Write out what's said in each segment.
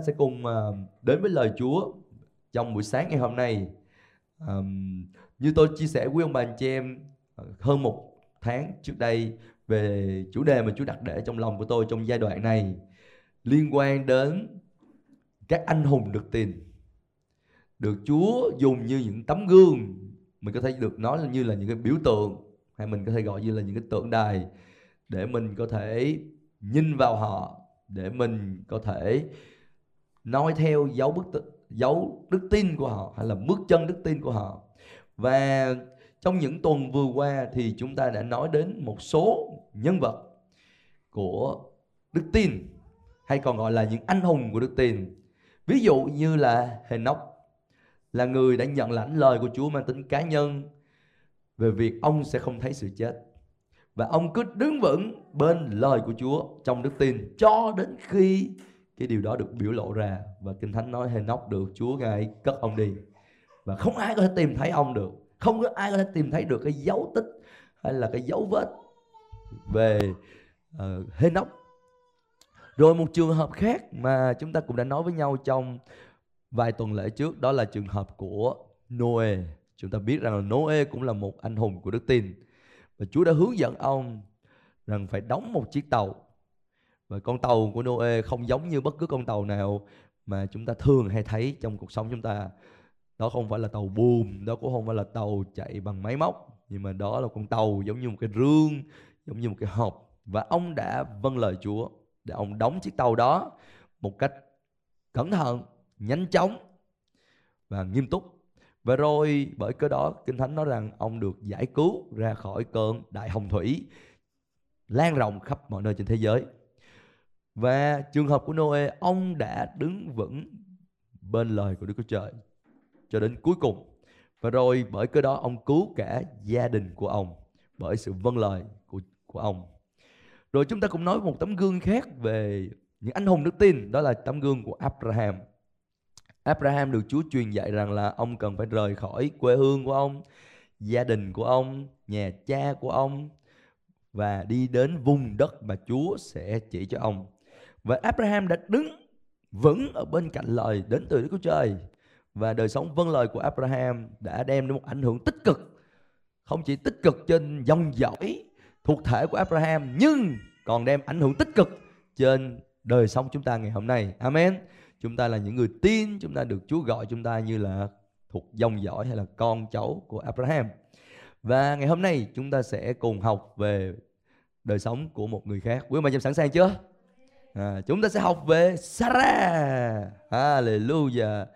ta sẽ cùng ờ, đến với lời Chúa trong buổi sáng ngày hôm nay. Um, như tôi chia sẻ với ông bà anh chị em ờ, hơn một tháng trước đây về chủ đề mà Chúa đặt để trong lòng của tôi trong giai đoạn này liên quan đến các anh hùng được tìm được Chúa dùng như những tấm gương mình có thể được nói là như là những cái biểu tượng hay mình có thể gọi như là những cái tượng đài để mình có thể nhìn vào họ để mình có thể noi theo dấu bức dấu đức tin của họ, hay là bước chân đức tin của họ. Và trong những tuần vừa qua thì chúng ta đã nói đến một số nhân vật của đức tin, hay còn gọi là những anh hùng của đức tin. Ví dụ như là Henoch, là người đã nhận lãnh lời của Chúa mang tính cá nhân về việc ông sẽ không thấy sự chết. Và ông cứ đứng vững bên lời của Chúa trong đức tin cho đến khi cái điều đó được biểu lộ ra và kinh thánh nói Henoch được Chúa ngài cất ông đi và không ai có thể tìm thấy ông được không có ai có thể tìm thấy được cái dấu tích hay là cái dấu vết về ờ, uh, Henoch rồi một trường hợp khác mà chúng ta cũng đã nói với nhau trong vài tuần lễ trước đó là trường hợp của Noe. Chúng ta biết rằng là Noe cũng là một anh hùng của đức tin. Và Chúa đã hướng dẫn ông rằng phải đóng một chiếc tàu. Và con tàu của Noe không giống như bất cứ con tàu nào mà chúng ta thường hay thấy trong cuộc sống chúng ta. Đó không phải là tàu buồm, đó cũng không phải là tàu chạy bằng máy móc, nhưng mà đó là con tàu giống như một cái rương, giống như một cái hộp. Và ông đã vâng lời Chúa để ông đóng chiếc tàu đó một cách cẩn thận, nhanh chóng và nghiêm túc. Và rồi bởi cái đó Kinh Thánh nói rằng ông được giải cứu ra khỏi cơn đại hồng thủy lan rộng khắp mọi nơi trên thế giới. Và trường hợp của Noe, ông đã đứng vững bên lời của Đức Chúa Trời cho đến cuối cùng. Và rồi bởi cái đó ông cứu cả gia đình của ông bởi sự vâng lời của của ông. Rồi chúng ta cũng nói một tấm gương khác về những anh hùng đức tin, đó là tấm gương của Abraham. Abraham được Chúa truyền dạy rằng là ông cần phải rời khỏi quê hương của ông, gia đình của ông, nhà cha của ông và đi đến vùng đất mà Chúa sẽ chỉ cho ông. Và Abraham đã đứng vững ở bên cạnh lời đến từ Đức Chúa Trời và đời sống vâng lời của Abraham đã đem đến một ảnh hưởng tích cực không chỉ tích cực trên dòng dõi thuộc thể của Abraham nhưng còn đem ảnh hưởng tích cực trên đời sống chúng ta ngày hôm nay. Amen. Chúng ta là những người tin, chúng ta được Chúa gọi chúng ta như là thuộc dòng dõi hay là con cháu của Abraham. Và ngày hôm nay chúng ta sẽ cùng học về đời sống của một người khác. Quý ông bà em sẵn sàng chưa? À, chúng ta sẽ học về Sarah. Hallelujah.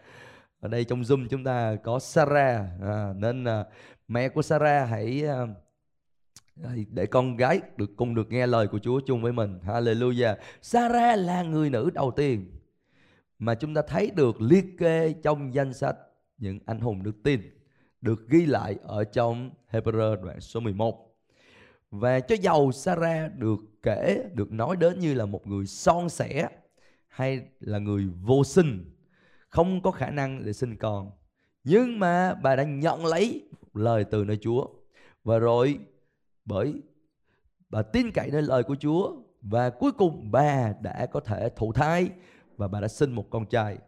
Ở đây trong Zoom chúng ta có Sarah à, nên à, mẹ của Sarah hãy à, để con gái được cùng được nghe lời của Chúa chung với mình. Hallelujah. Sarah là người nữ đầu tiên mà chúng ta thấy được liệt kê trong danh sách những anh hùng đức tin được ghi lại ở trong Hebrew đoạn số 11. Và cho dầu Sarah được kể, được nói đến như là một người son sẻ hay là người vô sinh, không có khả năng để sinh con. Nhưng mà bà đã nhận lấy lời từ nơi Chúa. Và rồi bởi bà tin cậy nơi lời của Chúa và cuối cùng bà đã có thể thụ thai và bà đã sinh một con trai.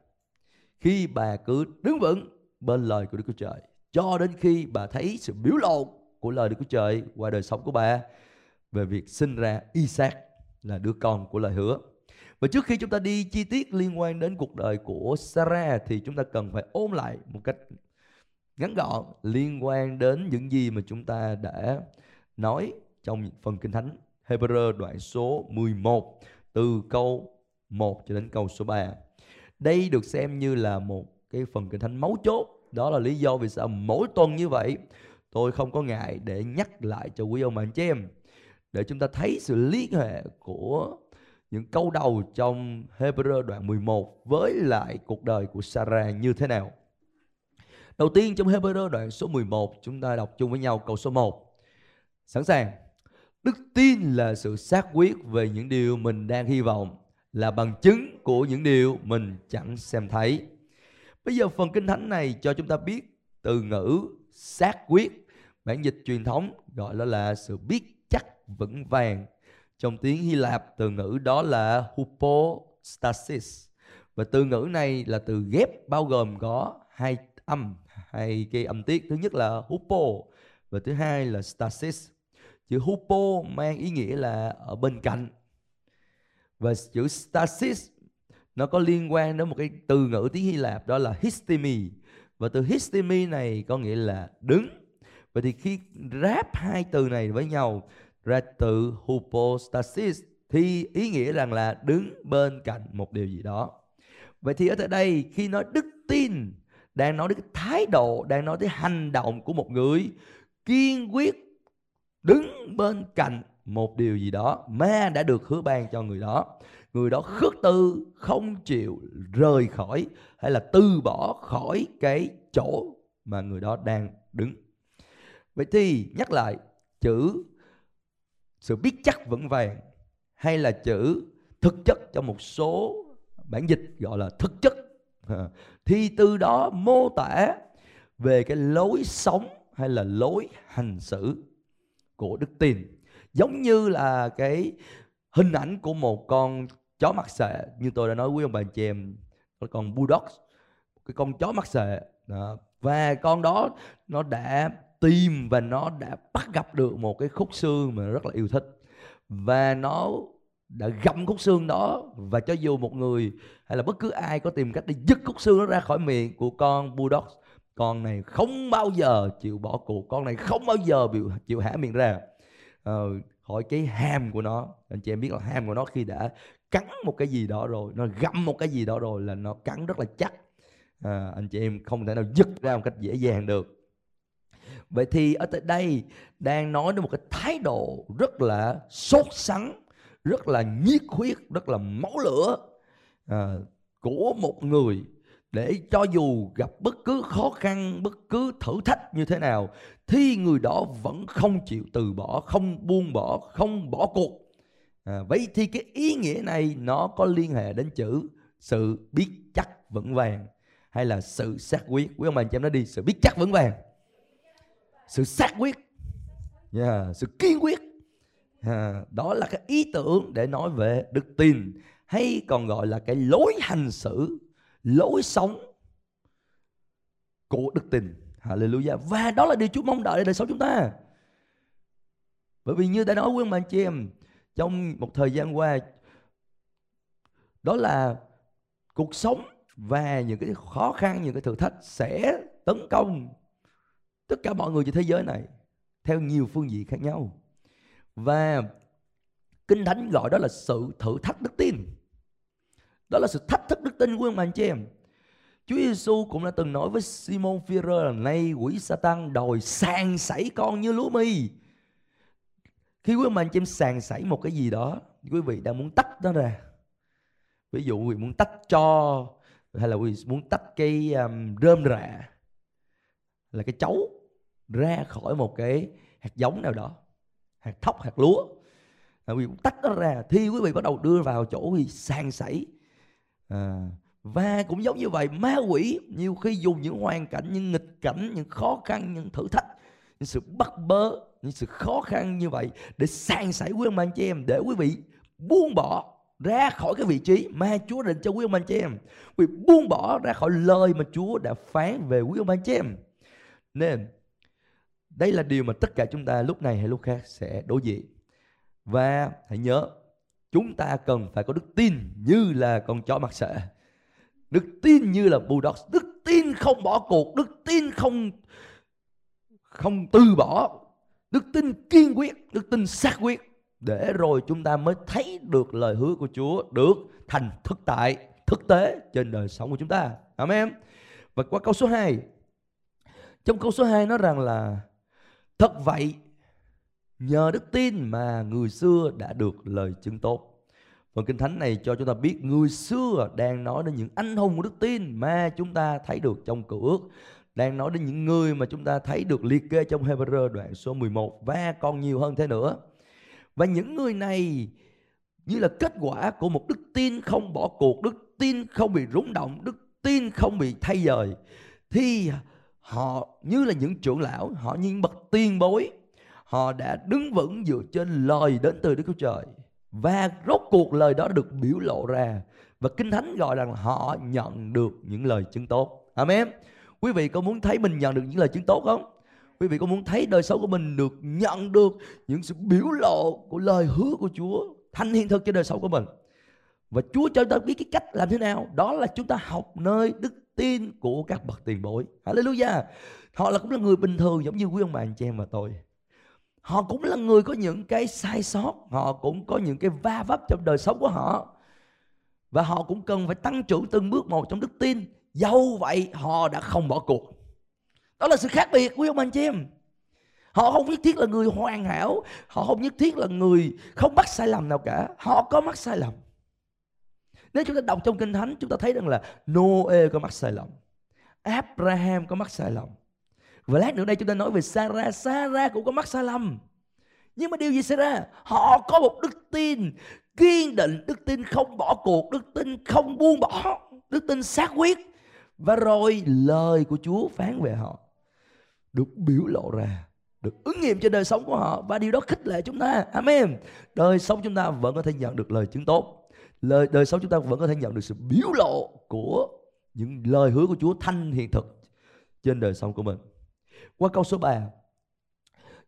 Khi bà cứ đứng vững bên lời của Đức Chúa Trời cho đến khi bà thấy sự biểu lộ của lời Đức Chúa Trời qua đời sống của bà về việc sinh ra Isaac, là đứa con của lời hứa. Và trước khi chúng ta đi chi tiết liên quan đến cuộc đời của Sarah thì chúng ta cần phải ôm lại một cách ngắn gọn liên quan đến những gì mà chúng ta đã nói trong phần Kinh Thánh Hebrew đoạn số 11 từ câu 1 cho đến câu số 3. Đây được xem như là một cái phần Kinh Thánh mấu chốt. Đó là lý do vì sao mỗi tuần như vậy tôi không có ngại để nhắc lại cho quý ông bà anh chị em để chúng ta thấy sự liên hệ của những câu đầu trong Hebrew đoạn 11 với lại cuộc đời của Sarah như thế nào. Đầu tiên trong Hebrew đoạn số 11 chúng ta đọc chung với nhau câu số 1. Sẵn sàng. Đức tin là sự xác quyết về những điều mình đang hy vọng, là bằng chứng của những điều mình chẳng xem thấy. Bây giờ phần kinh thánh này cho chúng ta biết từ ngữ xác quyết, bản dịch truyền thống gọi nó là sự biết vững vàng. Trong tiếng Hy Lạp, từ ngữ đó là hypostasis. Và từ ngữ này là từ ghép bao gồm có hai âm, hai cái âm tiết. Thứ nhất là hupo và thứ hai là stasis. Chữ hupo mang ý nghĩa là ở bên cạnh. Và chữ stasis, nó có liên quan đến một cái từ ngữ tiếng Hy Lạp, đó là histemi. Và từ histemi này có nghĩa là đứng. Vậy thì khi ráp hai từ này với nhau ra từ hypostasis thì ý nghĩa rằng là đứng bên cạnh một điều gì đó. Vậy thì ở tại đây, khi nói đức tin, đang nói đến cái thái độ, đang nói tới hành động của một người kiên quyết đứng bên cạnh một điều gì đó mà đã được hứa ban cho người đó. Người đó khước từ, không chịu rời khỏi hay là từ bỏ khỏi cái chỗ mà người đó đang đứng. Vậy thì nhắc lại, chữ sự biết chắc vững vàng hay là chữ thực chất trong một số bản dịch gọi là thực chất. Thì từ đó mô tả về cái lối sống hay là lối hành xử của đức tin. Giống như là cái hình ảnh của một con chó mặt sệ, như tôi đã nói với ông bà chị em, con bulldog cái con chó mặt sệ. Và con đó nó đã tìm và nó đã bắt gặp được một cái khúc xương mà rất là yêu thích. Và nó đã gặm khúc xương đó và cho dù một người hay là bất cứ ai có tìm cách để dứt khúc xương nó ra khỏi miệng của con bulldog con này không bao giờ chịu bỏ cuộc con này không bao giờ chịu, chịu hả miệng ra. Ờ, khỏi cái ham của nó anh chị em biết là ham của nó khi đã cắn một cái gì đó rồi nó gặm một cái gì đó rồi là nó cắn rất là chắc. À, anh chị em không thể nào dứt ra một cách dễ dàng được vậy thì ở tại đây đang nói đến một cái thái độ rất là sốt sắng rất là nhiệt huyết rất là máu lửa à, của một người để cho dù gặp bất cứ khó khăn bất cứ thử thách như thế nào thì người đó vẫn không chịu từ bỏ không buông bỏ không bỏ cuộc. À, vậy thì cái ý nghĩa này nó có liên hệ đến chữ sự biết chắc vững vàng hay là sự xác quyết? Quý ông bà chị em nói đi sự biết chắc vững vàng sự xác quyết. Yeah, sự kiên quyết. À, đó là cái ý tưởng để nói về đức tin hay còn gọi là cái lối hành xử lối sống của đức tin. Hallelujah. Và đó là điều Chúa mong đợi để đời sống chúng ta. Bởi vì như đã nói quý ông bà chị em trong một thời gian qua đó là cuộc sống và những cái khó khăn những cái thử thách sẽ tấn công tất cả mọi người trên thế giới này theo nhiều phương diện khác nhau. Và kinh thánh gọi đó là sự thử thách đức tin. Đó là sự thách thức đức tin của anh chị em. Chúa Giêsu cũng đã từng nói với Simon Phi-rơ là nay quỷ Satan đòi sàn sảy con như lúa mì khi quý ông anh chị em sàn sảy một cái gì đó quý vị đang muốn tách nó ra. Ví dụ quý vị muốn tách cho hay là quý vị muốn tách cái um, rơm rạ là cái chấu ra khỏi một cái hạt giống nào đó hạt thóc hạt lúa. À, quý vị cũng tách nó ra thì quý vị bắt đầu đưa vào chỗ thì sàn sảy. À, và cũng giống như vậy ma quỷ nhiều khi dùng những hoàn cảnh những nghịch cảnh những khó khăn những thử thách những sự bắt bớ những sự khó khăn như vậy để sàn sảy quý ông anh chị em để quý vị buông bỏ ra khỏi cái vị trí mà Chúa định cho quý ông anh chị em. Quý vị buông bỏ ra khỏi lời mà Chúa đã phán về quý ông anh chị em. Nên đây là điều mà tất cả chúng ta lúc này hay lúc khác sẽ đối diện. Và hãy nhớ, chúng ta cần phải có đức tin như là con chó mặt sợ. đức tin như là bulldog đức tin không bỏ cuộc. Đức tin không không từ bỏ. Đức tin kiên quyết. Đức tin xác quyết. Để rồi chúng ta mới thấy được lời hứa của Chúa được thành thực tại, thực tế trên đời sống của chúng ta. Amen. Và qua câu số 2 trong câu số 2 nói rằng là thật vậy nhờ đức tin mà người xưa đã được lời chứng tốt Phần Kinh Thánh này cho chúng ta biết người xưa đang nói đến những anh hùng của đức tin mà chúng ta thấy được trong cựu ước đang nói đến những người mà chúng ta thấy được liệt kê trong Hebrew đoạn số 11 và còn nhiều hơn thế nữa. Và những người này như là kết quả của một đức tin không bỏ cuộc, đức tin không bị rung động, đức tin không bị thay dời thì họ như là những trưởng lão, họ như những bậc tiên bối, họ đã đứng vững dựa trên lời đến từ Đức Chúa Trời. Và rốt cuộc lời đó được biểu lộ ra. Và kinh thánh gọi rằng họ nhận được những lời chứng tốt. Amen. Quý vị có muốn thấy mình nhận được những lời chứng tốt không? Quý vị có muốn thấy đời sống của mình được nhận được những sự biểu lộ của lời hứa của Chúa thành hiện thực cho đời sống của mình? Và Chúa cho ta biết cái cách làm thế nào? Đó là chúng ta học nơi đức tin của các bậc tiền bối. Hallelujah. Họ là cũng là người bình thường giống như quý ông bà anh chị em và tôi. Họ cũng là người có những cái sai sót, họ cũng có những cái va vấp trong đời sống của họ. Và họ cũng cần phải tăng trưởng từng bước một trong đức tin. Dẫu vậy, họ đã không bỏ cuộc. Đó là sự khác biệt, quý ông anh chị em. Họ không nhất thiết là người hoàn hảo, họ không nhất thiết là người không mắc sai lầm nào cả. Họ có mắc sai lầm nếu chúng ta đọc trong kinh thánh, chúng ta thấy rằng là Noe có mắc sai lầm Abraham có mắc sai lầm và lát nữa đây chúng ta nói về Sarah. Sarah cũng có mắc sai lầm nhưng mà điều gì xảy ra? Họ có một đức tin kiên định. Đức tin không bỏ cuộc, đức tin không buông bỏ, đức tin xác quyết. Và rồi lời của Chúa phán về họ, được biểu lộ ra, được ứng nghiệm trên đời sống của họ. Và điều đó khích lệ chúng ta. Amen. Đời sống chúng ta vẫn có thể nhận được lời chứng tốt lời, đời sống chúng ta vẫn có thể nhận được sự biểu lộ của những lời hứa của Chúa thanh hiện thực trên đời sống của mình qua câu số 3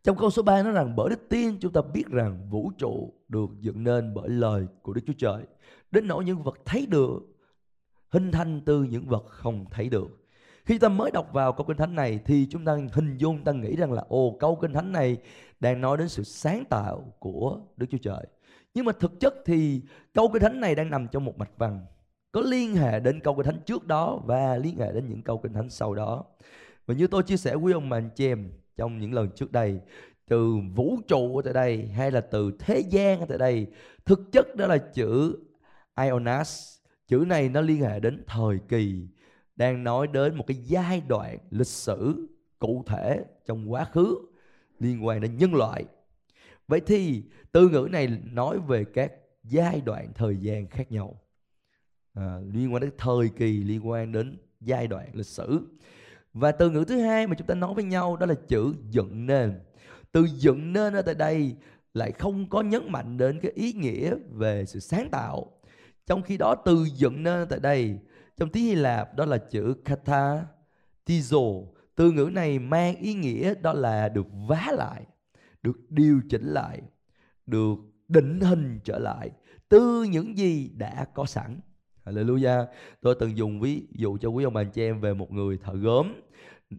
trong câu số 3 nói rằng, bởi đức tin chúng ta biết rằng vũ trụ được dựng nên bởi lời của Đức Chúa Trời. Đến nỗi những vật thấy được, hình thành từ những vật không thấy được. Khi ta mới đọc vào câu kinh thánh này thì chúng ta hình dung ta nghĩ rằng là, ồ, câu kinh thánh này đang nói đến sự sáng tạo của Đức Chúa Trời. Nhưng mà thực chất thì câu kinh thánh này đang nằm trong một mạch văn có liên hệ đến câu kinh thánh trước đó và liên hệ đến những câu kinh thánh sau đó. Và như tôi chia sẻ quý ông bà anh chị em trong những lần trước đây, từ vũ trụ ở tại đây hay là từ thế gian ở tại đây, thực chất đó là chữ Ionas. Chữ này nó liên hệ đến thời kỳ đang nói đến một cái giai đoạn lịch sử cụ thể trong quá khứ liên quan đến nhân loại vậy thì từ ngữ này nói về các giai đoạn thời gian khác nhau. À, liên quan đến thời kỳ liên quan đến giai đoạn lịch sử. Và từ ngữ thứ hai mà chúng ta nói với nhau đó là chữ dựng nên từ dựng nên ở tại đây lại không có nhấn mạnh đến cái ý nghĩa về sự sáng tạo. Trong khi đó từ dựng nên tại đây trong tiếng Hy Lạp đó là chữ kata tizo. Từ ngữ này mang ý nghĩa đó là được vá lại được điều chỉnh lại, được định hình trở lại từ những gì đã có sẵn. Hallelujah. Tôi từng dùng ví dụ cho quý ông bà anh chị em về một người thợ gốm,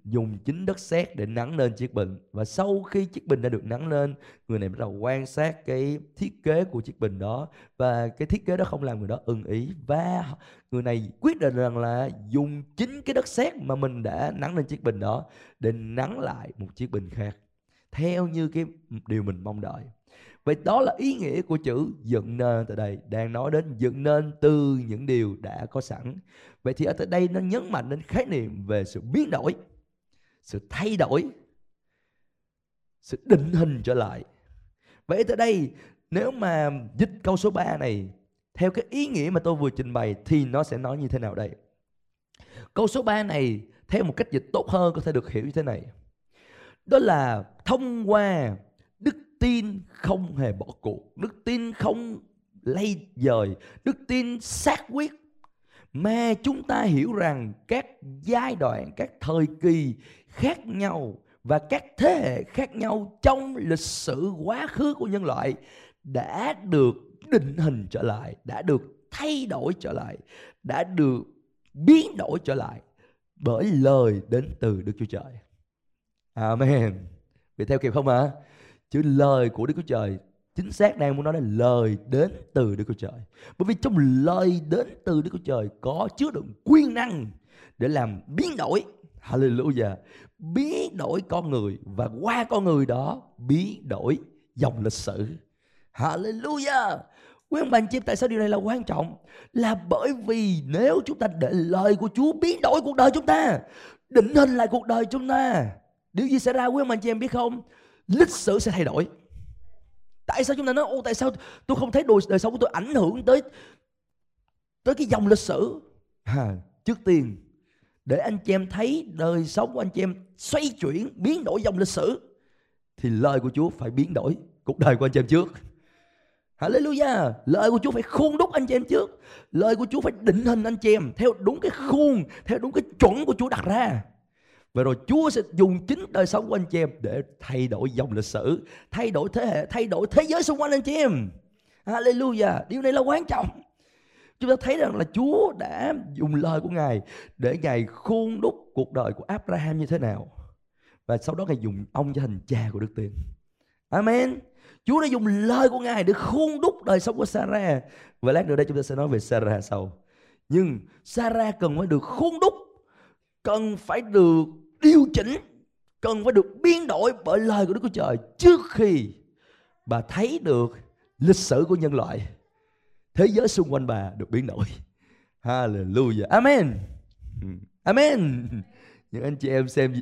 dùng chính đất sét để nắng lên chiếc bình. Và sau khi chiếc bình đã được nắng lên, người này bắt đầu quan sát cái thiết kế của chiếc bình đó. Và cái thiết kế đó không làm người đó ưng ý. Và người này quyết định rằng là dùng chính cái đất sét mà mình đã nắng lên chiếc bình đó để nắng lại một chiếc bình khác theo như cái điều mình mong đợi. Vậy đó là ý nghĩa của chữ dựng nên tại đây, Đang nói đến dựng nên từ những điều đã có sẵn. Vậy thì ở tại đây nó nhấn mạnh đến khái niệm về sự biến đổi, Sự thay đổi, Sự định hình trở lại. Vậy tại đây, nếu mà dịch câu số 3 này, Theo cái ý nghĩa mà tôi vừa trình bày Thì nó sẽ nói như thế nào đây? Câu số 3 này, Theo một cách dịch tốt hơn có thể được hiểu như thế này. Đó là thông qua đức tin không hề bỏ cuộc, đức tin không lay dời, đức tin xác quyết mà chúng ta hiểu rằng các giai đoạn, các thời kỳ khác nhau và các thế hệ khác nhau trong lịch sử quá khứ của nhân loại đã được định hình trở lại, đã được thay đổi trở lại, đã được biến đổi trở lại bởi lời đến từ Đức Chúa Trời. Amen. Vì theo kịp không ạ? À? Chứ lời của Đức Chúa Trời chính xác đang muốn nói là lời đến từ Đức Chúa Trời. Bởi vì trong lời đến từ Đức Chúa Trời có chứa đựng quyền năng để làm biến đổi. Hallelujah. Biến đổi con người và qua con người đó biến đổi dòng lịch sử. Hallelujah. Quý ông bà anh chị tại sao điều này là quan trọng? Là bởi vì nếu chúng ta để lời của Chúa biến đổi cuộc đời chúng ta, định hình lại cuộc đời chúng ta, điều gì xảy ra quý ông anh chị em biết không? lịch sử sẽ thay đổi tại sao chúng ta nói ô tại sao tôi không thấy đời, đời sống của tôi ảnh hưởng tới tới cái dòng lịch sử à, trước tiên để anh chị em thấy đời sống của anh chị em xoay chuyển biến đổi dòng lịch sử thì lời của Chúa phải biến đổi cuộc đời của anh chị em trước Hallelujah. Lời của Chúa phải khuôn đúc anh chị em trước. Lời của Chúa phải định hình anh chị em theo đúng cái khuôn, theo đúng cái chuẩn của Chúa đặt ra. Và rồi Chúa sẽ dùng chính đời sống của anh chị em để thay đổi dòng lịch sử, thay đổi thế hệ, thay đổi thế giới xung quanh anh chị em. Hallelujah. Điều này là quan trọng. Chúng ta thấy rằng là Chúa đã dùng lời của Ngài để Ngài khuôn đúc cuộc đời của Abraham như thế nào. Và sau đó Ngài dùng ông cho thành cha của đức tin. Amen. Chúa đã dùng lời của Ngài để khuôn đúc đời sống của Sarah. Và lát nữa đây chúng ta sẽ nói về Sarah sau. Nhưng Sarah cần phải được khuôn đúc, cần phải được điều chỉnh, cần phải được biến đổi bởi lời của Đức Chúa Trời trước khi bà thấy được lịch sử của nhân loại. Thế giới xung quanh bà được biến đổi. Hallelujah. Amen. Amen. Những anh chị em xem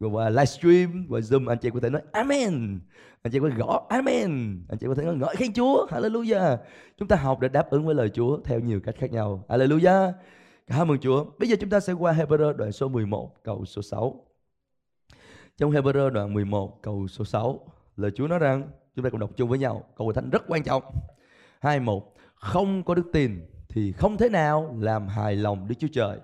qua livestream qua zoom anh chị có thể nói amen. Anh chị có thể gõ amen. Anh chị có thể nói ngợi khen chúa. Hallelujah. Chúng ta học để đáp ứng với lời chúa theo nhiều cách khác nhau. Hallelujah Dạ, cảm ơn chúa bây giờ chúng ta sẽ qua Hebrew đoạn số 11 câu số 6 trong Hebrew đoạn 11 câu số 6 lời chúa nói rằng chúng ta cùng đọc chung với nhau câu thánh rất quan trọng hai một không có đức tin thì không thể nào làm hài lòng Đức Chúa Trời.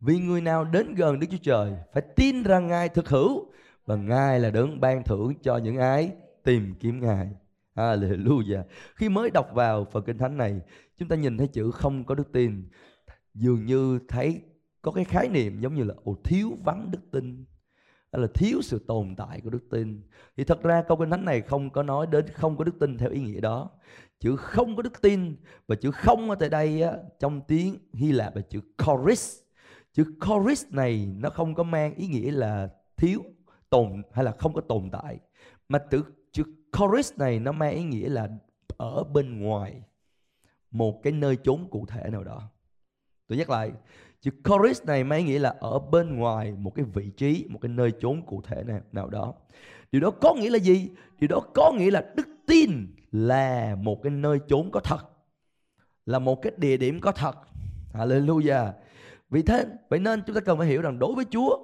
Vì người nào đến gần Đức Chúa Trời phải tin rằng Ngài thực hữu và Ngài là đấng ban thưởng cho những ai tìm kiếm Ngài. Hallelujah. Khi mới đọc vào phần kinh thánh này, chúng ta nhìn thấy chữ không có đức tin, dường như thấy có cái khái niệm giống như là ồ thiếu vắng đức tin. Hay là thiếu sự tồn tại của đức tin. Thì thật ra câu kinh thánh này không có nói đến không có đức tin theo ý nghĩa đó. Chữ không có đức tin và chữ không ở tại đây á, trong tiếng Hy Lạp là chữ choris chữ choris này nó không có mang ý nghĩa là thiếu tồn hay là không có tồn tại mà chữ chữ choris này nó mang ý nghĩa là ở bên ngoài một cái nơi chốn cụ thể nào đó tôi nhắc lại chữ chorus này mang nghĩa là ở bên ngoài một cái vị trí một cái nơi chốn cụ thể nào, nào đó. Điều đó có nghĩa là gì? Điều đó có nghĩa là đức tin là một cái nơi chốn có thật là một cái địa điểm có thật. Hallelujah. Vì thế vậy nên chúng ta cần phải hiểu rằng đối với Chúa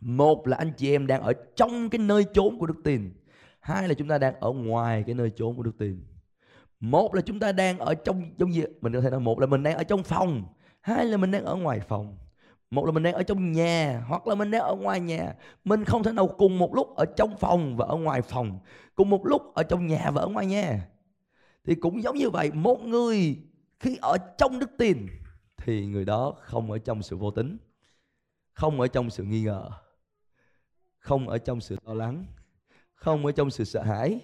một là anh chị em đang ở trong cái nơi chốn của đức tin hai là chúng ta đang ở ngoài cái nơi chốn của đức tin. Một là chúng ta đang ở trong trong gì mình có thể nói một là mình đang ở trong phòng hai là mình đang ở ngoài phòng. Một là mình đang ở trong nhà, hoặc là mình đang ở ngoài nhà. Mình không thể nào cùng một lúc ở trong phòng và ở ngoài phòng. Cùng một lúc ở trong nhà và ở ngoài nhà. Thì cũng giống như vậy, một người khi ở trong đức tin, thì người đó không ở trong sự vô tính không ở trong sự nghi ngờ, không ở trong sự lo lắng, không ở trong sự sợ hãi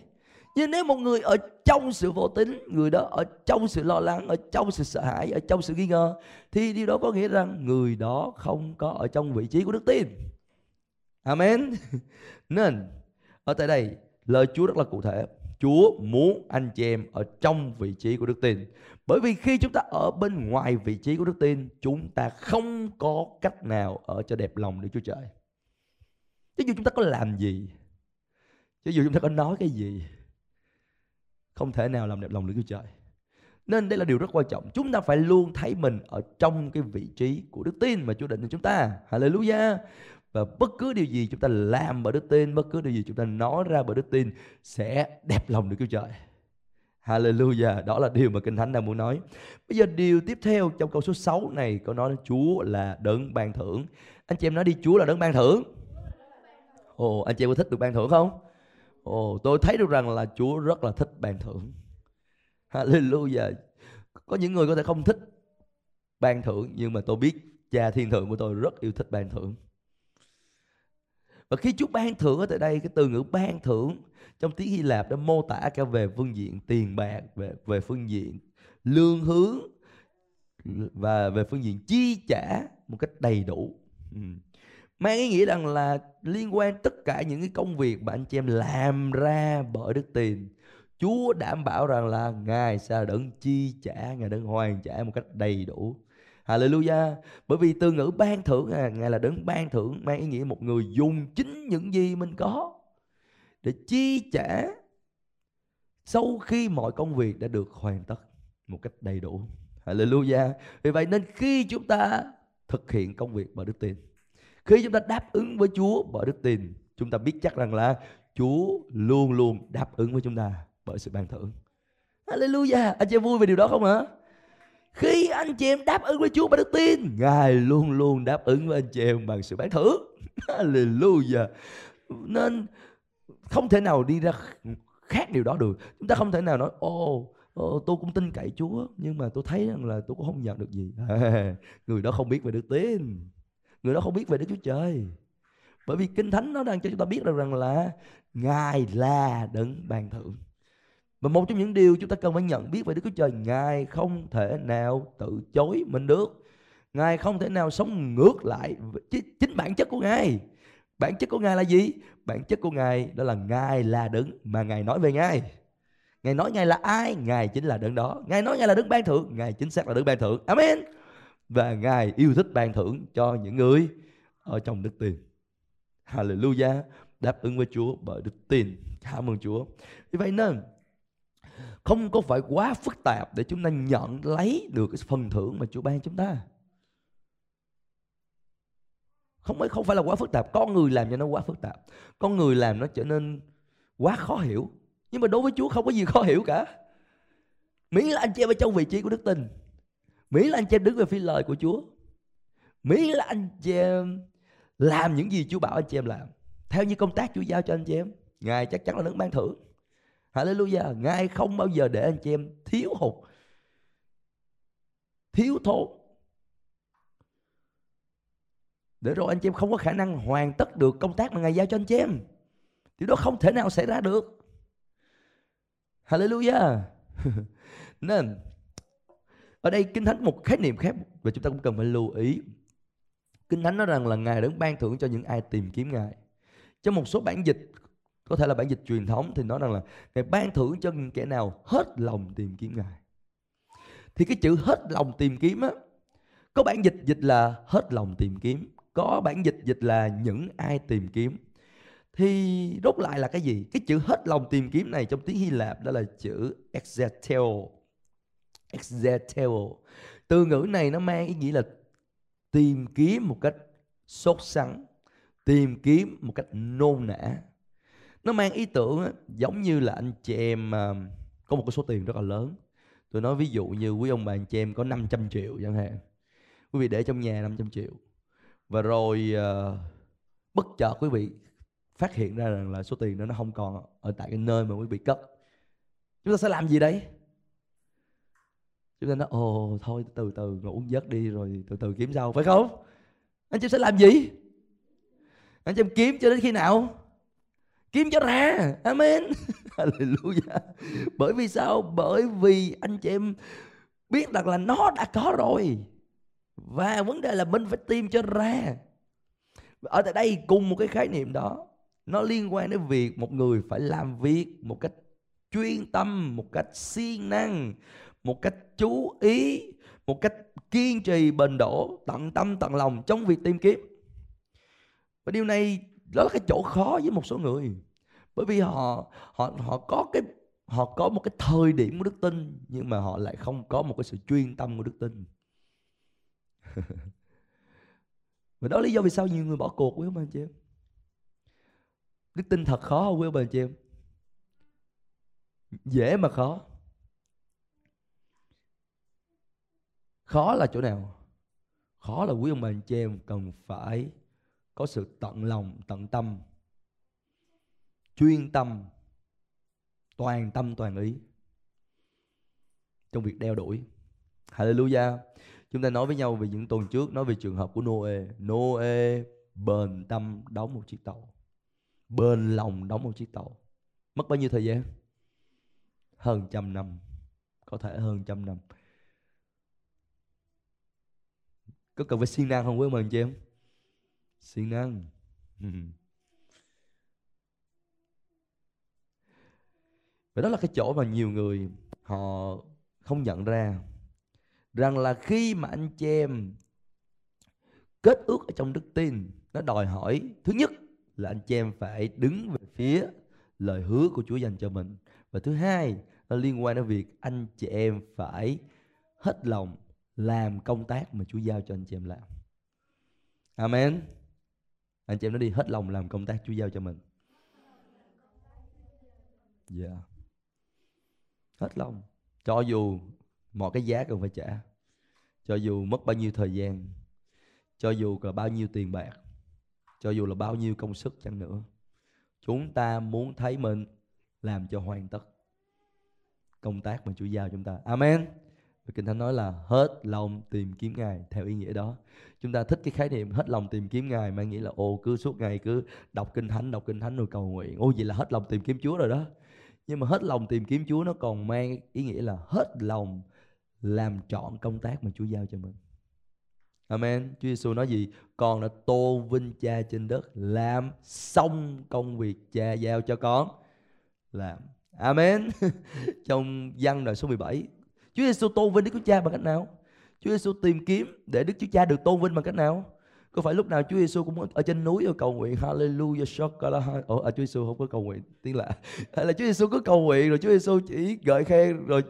nhưng nếu một người ở trong sự vô tính người đó ở trong sự lo lắng, ở trong sự sợ hãi, ở trong sự nghi ngờ, thì điều đó có nghĩa rằng người đó không có ở trong vị trí của đức tin. Amen. Nên, ở tại đây, lời chúa rất là cụ thể. Chúa muốn anh chị em ở trong vị trí của đức tin. Bởi vì khi chúng ta ở bên ngoài vị trí của đức tin, chúng ta không có cách nào ở cho đẹp lòng đức chúa trời. Chứ dù chúng ta có làm gì? Chứ dù chúng ta có nói cái gì? Không thể nào làm đẹp lòng Đức Chúa Trời. Nên đây là điều rất quan trọng. Chúng ta phải luôn thấy mình ở trong cái vị trí của đức tin mà Chúa định cho chúng ta. Hallelujah. Và bất cứ điều gì chúng ta làm bởi đức tin, bất cứ điều gì chúng ta nói ra bởi đức tin sẽ đẹp lòng Đức Chúa Trời. Hallelujah. Đó là điều mà Kinh Thánh đang muốn nói. Bây giờ điều tiếp theo trong câu số 6 này có nói Chúa là đấng ban thưởng. Anh chị em nói đi Chúa là đấng ban thưởng. Ồ, anh chị em có thích được ban thưởng không? Ồ, tôi thấy được rằng là Chúa rất là thích ban thưởng. Hallelujah. Có những người có thể không thích ban thưởng nhưng mà tôi biết cha thiên thượng của tôi rất yêu thích ban thưởng. Và khi Chúa ban thưởng ở tại đây cái từ ngữ ban thưởng trong tiếng Hy Lạp đã mô tả cả về phương diện tiền bạc, về về phương diện lương hướng và về phương diện chi trả một cách đầy đủ. Ừ mang ý nghĩa rằng là liên quan tất cả những cái công việc mà anh chị em làm ra bởi đức tin Chúa đảm bảo rằng là Ngài sẽ đấng chi trả, Ngài đấng hoàn trả một cách đầy đủ. Hallelujah. Bởi vì từ ngữ ban thưởng à, Ngài là đấng ban thưởng mang ý nghĩa một người dùng chính những gì mình có để chi trả sau khi mọi công việc đã được hoàn tất một cách đầy đủ. Hallelujah. Vì vậy nên khi chúng ta thực hiện công việc bởi đức tin khi chúng ta đáp ứng với Chúa bởi đức tin, chúng ta biết chắc rằng là Chúa luôn luôn đáp ứng với chúng ta bởi sự ban thưởng. Hallelujah. Anh chị vui về điều đó không hả? Khi anh chị em đáp ứng với Chúa bằng đức tin, Ngài luôn luôn đáp ứng với anh chị em bằng sự bán thưởng. Hallelujah. Nên không thể nào đi ra khác điều đó được. Chúng ta không thể nào nói, ô, Ồ, ờ, tôi cũng tin cậy Chúa nhưng mà tôi thấy rằng là tôi cũng không nhận được gì. người đó không biết về đức tin. Người đó không biết về Đức Chúa Trời. Bởi vì Kinh Thánh nó đang cho chúng ta biết được rằng là Ngài là đấng ban thưởng. Và một trong những điều chúng ta cần phải nhận biết về Đức Chúa Trời, Ngài không thể nào tự chối mình được. Ngài không thể nào sống ngược lại chính bản chất của Ngài. Bản chất của Ngài là gì? Bản chất của Ngài đó là Ngài là đấng mà Ngài nói về Ngài. Ngài nói Ngài là ai? Ngài chính là đấng đó. Ngài nói Ngài là đấng ban thưởng, Ngài chính xác là đấng ban thưởng. Amen. Và Ngài yêu thích ban thưởng cho những người ở trong đức tin. Hallelujah. Đáp ứng với Chúa bởi đức tin. Cảm ơn Chúa. Vì vậy nên không có phải quá phức tạp để chúng ta nhận lấy được cái phần thưởng mà Chúa ban chúng ta. Không phải không phải là quá phức tạp, con người làm cho nó quá phức tạp. Con người làm nó trở nên quá khó hiểu. Nhưng mà đối với Chúa không có gì khó hiểu cả. Miễn là anh chị em ở trong vị trí của đức tin. Miễn là anh chị em đứng về phía lời của Chúa. Miễn là anh chị em làm những gì Chúa bảo anh chị em làm. Theo như công tác Chúa giao cho anh chị em. Ngài chắc chắn là đứng ban thưởng. Hallelujah. Ngài không bao giờ để anh chị em thiếu hụt. Thiếu thốn. Để rồi anh chị em không có khả năng hoàn tất được công tác mà Ngài giao cho anh chị em. Điều đó không thể nào xảy ra được. Hallelujah. Nên ở đây Kinh Thánh một khái niệm khác và chúng ta cũng cần phải lưu ý. Kinh Thánh nói rằng là Ngài đấng ban thưởng cho những ai tìm kiếm Ngài. Trong một số bản dịch có thể là bản dịch truyền thống thì nói rằng là Ngài ban thưởng cho những kẻ nào hết lòng tìm kiếm Ngài. Thì cái chữ hết lòng tìm kiếm á, có bản dịch dịch là hết lòng tìm kiếm, có bản dịch dịch là những ai tìm kiếm thì rốt lại là cái gì cái chữ hết lòng tìm kiếm này trong tiếng Hy Lạp đó là chữ exetel exeteo từ ngữ này nó mang ý nghĩa là tìm kiếm một cách sốt sắng tìm kiếm một cách nôn nã. Nó mang ý tưởng giống như là anh chị em à, có một cái số tiền rất là lớn. Tôi nói ví dụ như quý ông bà anh chị em có 500 triệu chẳng hạn. Quý vị để trong nhà 500 triệu. Và rồi à, bất chợt quý vị phát hiện ra rằng là số tiền đó nó không còn ở tại cái nơi mà quý vị cất. Chúng ta sẽ làm gì đấy? Chúng ta nói, ồ, thôi, từ từ, ngủ giấc đi rồi từ từ kiếm sau phải không? Anh chị sẽ làm gì? Anh chị kiếm cho đến khi nào? Kiếm cho ra amen. Hallelujah. Bởi vì sao? Bởi vì anh chị em biết rằng là nó đã có rồi. Và vấn đề là mình phải tìm cho ra ở tại đây cùng một cái khái niệm đó, nó liên quan đến việc một người phải làm việc một cách chuyên tâm, một cách siêng năng một cách chú ý, một cách kiên trì, bền đổ, tận tâm, tận lòng trong việc tìm kiếm. Và điều này đó là cái chỗ khó với một số người. Bởi vì họ họ họ có cái, họ có một cái thời điểm của đức tin, nhưng mà họ lại không có một cái sự chuyên tâm của đức tin. Và đó là lý do vì sao nhiều người bỏ cuộc, quý ông anh chị em. Đức tin thật khó không quý ông bà chị em. Dễ mà khó. Khó là chỗ nào? Khó là quý ông bà anh chị em cần phải có sự tận lòng, tận tâm, chuyên tâm, toàn tâm, toàn ý trong việc đeo đuổi. Hallelujah. Chúng ta nói với nhau về những tuần trước, nói về trường hợp của Noe. Noe bền tâm đóng một chiếc tàu. Bền lòng đóng một chiếc tàu. Mất bao nhiêu thời gian? Hơn trăm năm. Có thể hơn trăm năm. Có cần phải siêng năng không quý mừng chị em siêng năng và đó là cái chỗ mà nhiều người họ không nhận ra rằng là khi mà anh chị em kết ước ở trong đức tin, nó đòi hỏi, thứ nhất là anh chị em phải đứng về phía lời hứa của Chúa dành cho mình. Và thứ hai, nó liên quan đến việc anh chị em phải hết lòng làm công tác mà Chúa giao cho anh chị em làm. Amen. Anh chị em nói đi hết lòng làm công tác Chúa giao cho mình. Dạ. Yeah. Hết lòng. cho dù mọi cái giá cần phải trả, cho dù mất bao nhiêu thời gian, cho dù là bao nhiêu tiền bạc, cho dù là bao nhiêu công sức chăng nữa, chúng ta muốn thấy mình làm cho hoàn tất công tác mà Chúa giao chúng ta Amen và Kinh Thánh nói là hết lòng tìm kiếm Ngài theo ý nghĩa đó. Chúng ta thích cái khái niệm hết lòng tìm kiếm Ngài mang nghĩa là ô cứ suốt ngày cứ đọc Kinh Thánh, đọc Kinh Thánh rồi cầu nguyện. Ô vậy là hết lòng tìm kiếm Chúa rồi đó. Nhưng mà hết lòng tìm kiếm Chúa nó còn mang ý nghĩa là hết lòng làm trọn công tác mà Chúa giao cho mình. Amen. Chúa Giêsu nói gì? Con đã tô vinh cha trên đất làm xong công việc cha giao cho con làm. Amen. Trong văn đoạn số 17 Chúa Giêsu tôn vinh Đức Chúa Cha bằng cách nào? Chúa Giêsu tìm kiếm để Đức Chúa Cha được tôn vinh bằng cách nào? Có phải lúc nào Chúa Giêsu cũng ở trên núi ở cầu nguyện Hallelujah Shokala Ồ, à, Chúa Giêsu không có cầu nguyện tiếng lạ. Hay là Chúa Giêsu cứ cầu nguyện rồi Chúa Giêsu chỉ gợi khen rồi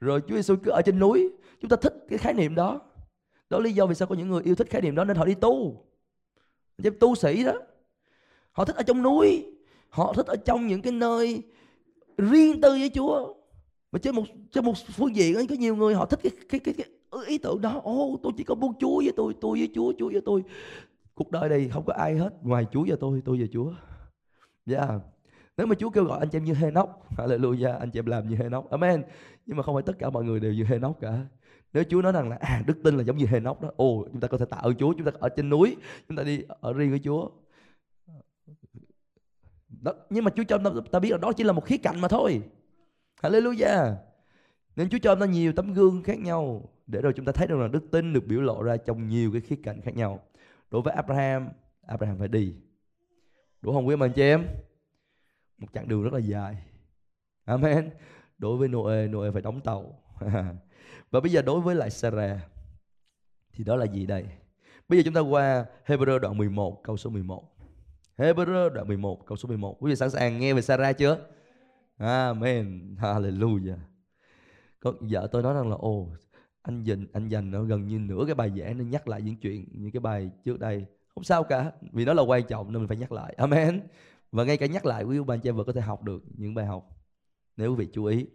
rồi Chúa Giêsu cứ ở trên núi. Chúng ta thích cái khái niệm đó. Đó là lý do vì sao có những người yêu thích khái niệm đó nên họ đi tu. Giống tu sĩ đó. Họ thích ở trong núi. Họ thích ở trong những cái nơi riêng tư với Chúa mà trên một trên một phương diện ấy, có nhiều người họ thích cái cái cái, cái ý tưởng đó. Ô tôi chỉ có muốn Chúa với tôi tôi với Chúa Chúa với tôi. Cuộc đời này không có ai hết ngoài Chúa và tôi tôi và Chúa. Yeah. nếu mà Chúa kêu gọi anh chị em như Henoch Hallelujah anh chị em làm như Henoch. Amen. Nhưng mà không phải tất cả mọi người đều như Henoch cả. Nếu Chúa nói rằng là à đức tin là giống như Henoch đó ồ chúng ta có thể tạ ơn Chúa chúng ta ở trên núi chúng ta đi ở riêng với Chúa. Đó, nhưng mà Chúa cho ta, ta biết là đó chỉ là một khía cạnh mà thôi. Hallelujah. Nên Chúa cho chúng ta nhiều tấm gương khác nhau để rồi chúng ta thấy được là đức tin được biểu lộ ra trong nhiều cái khía cạnh khác nhau. Đối với Abraham, Abraham phải đi. Đúng không quý ông anh chị em? Một chặng đường rất là dài. Amen. Đối với Noe, Noe phải đóng tàu. Và bây giờ đối với lại Sarah thì đó là gì đây? Bây giờ chúng ta qua Hebrew đoạn 11 câu số 11. Hebrew đoạn 11 câu số 11. Quý vị sẵn sàng nghe về Sarah chưa? Amen. Hallelujah. Có vợ tôi nói rằng là, ồ, anh dành anh dành nó gần như nửa cái bài giảng nên nhắc lại những chuyện, những cái bài trước đây. Không sao cả, vì nó là quan trọng nên mình phải nhắc lại. Amen. Và ngay cả nhắc lại, quý bạn trai vợ có thể học được những bài học, nếu quý vị chú ý.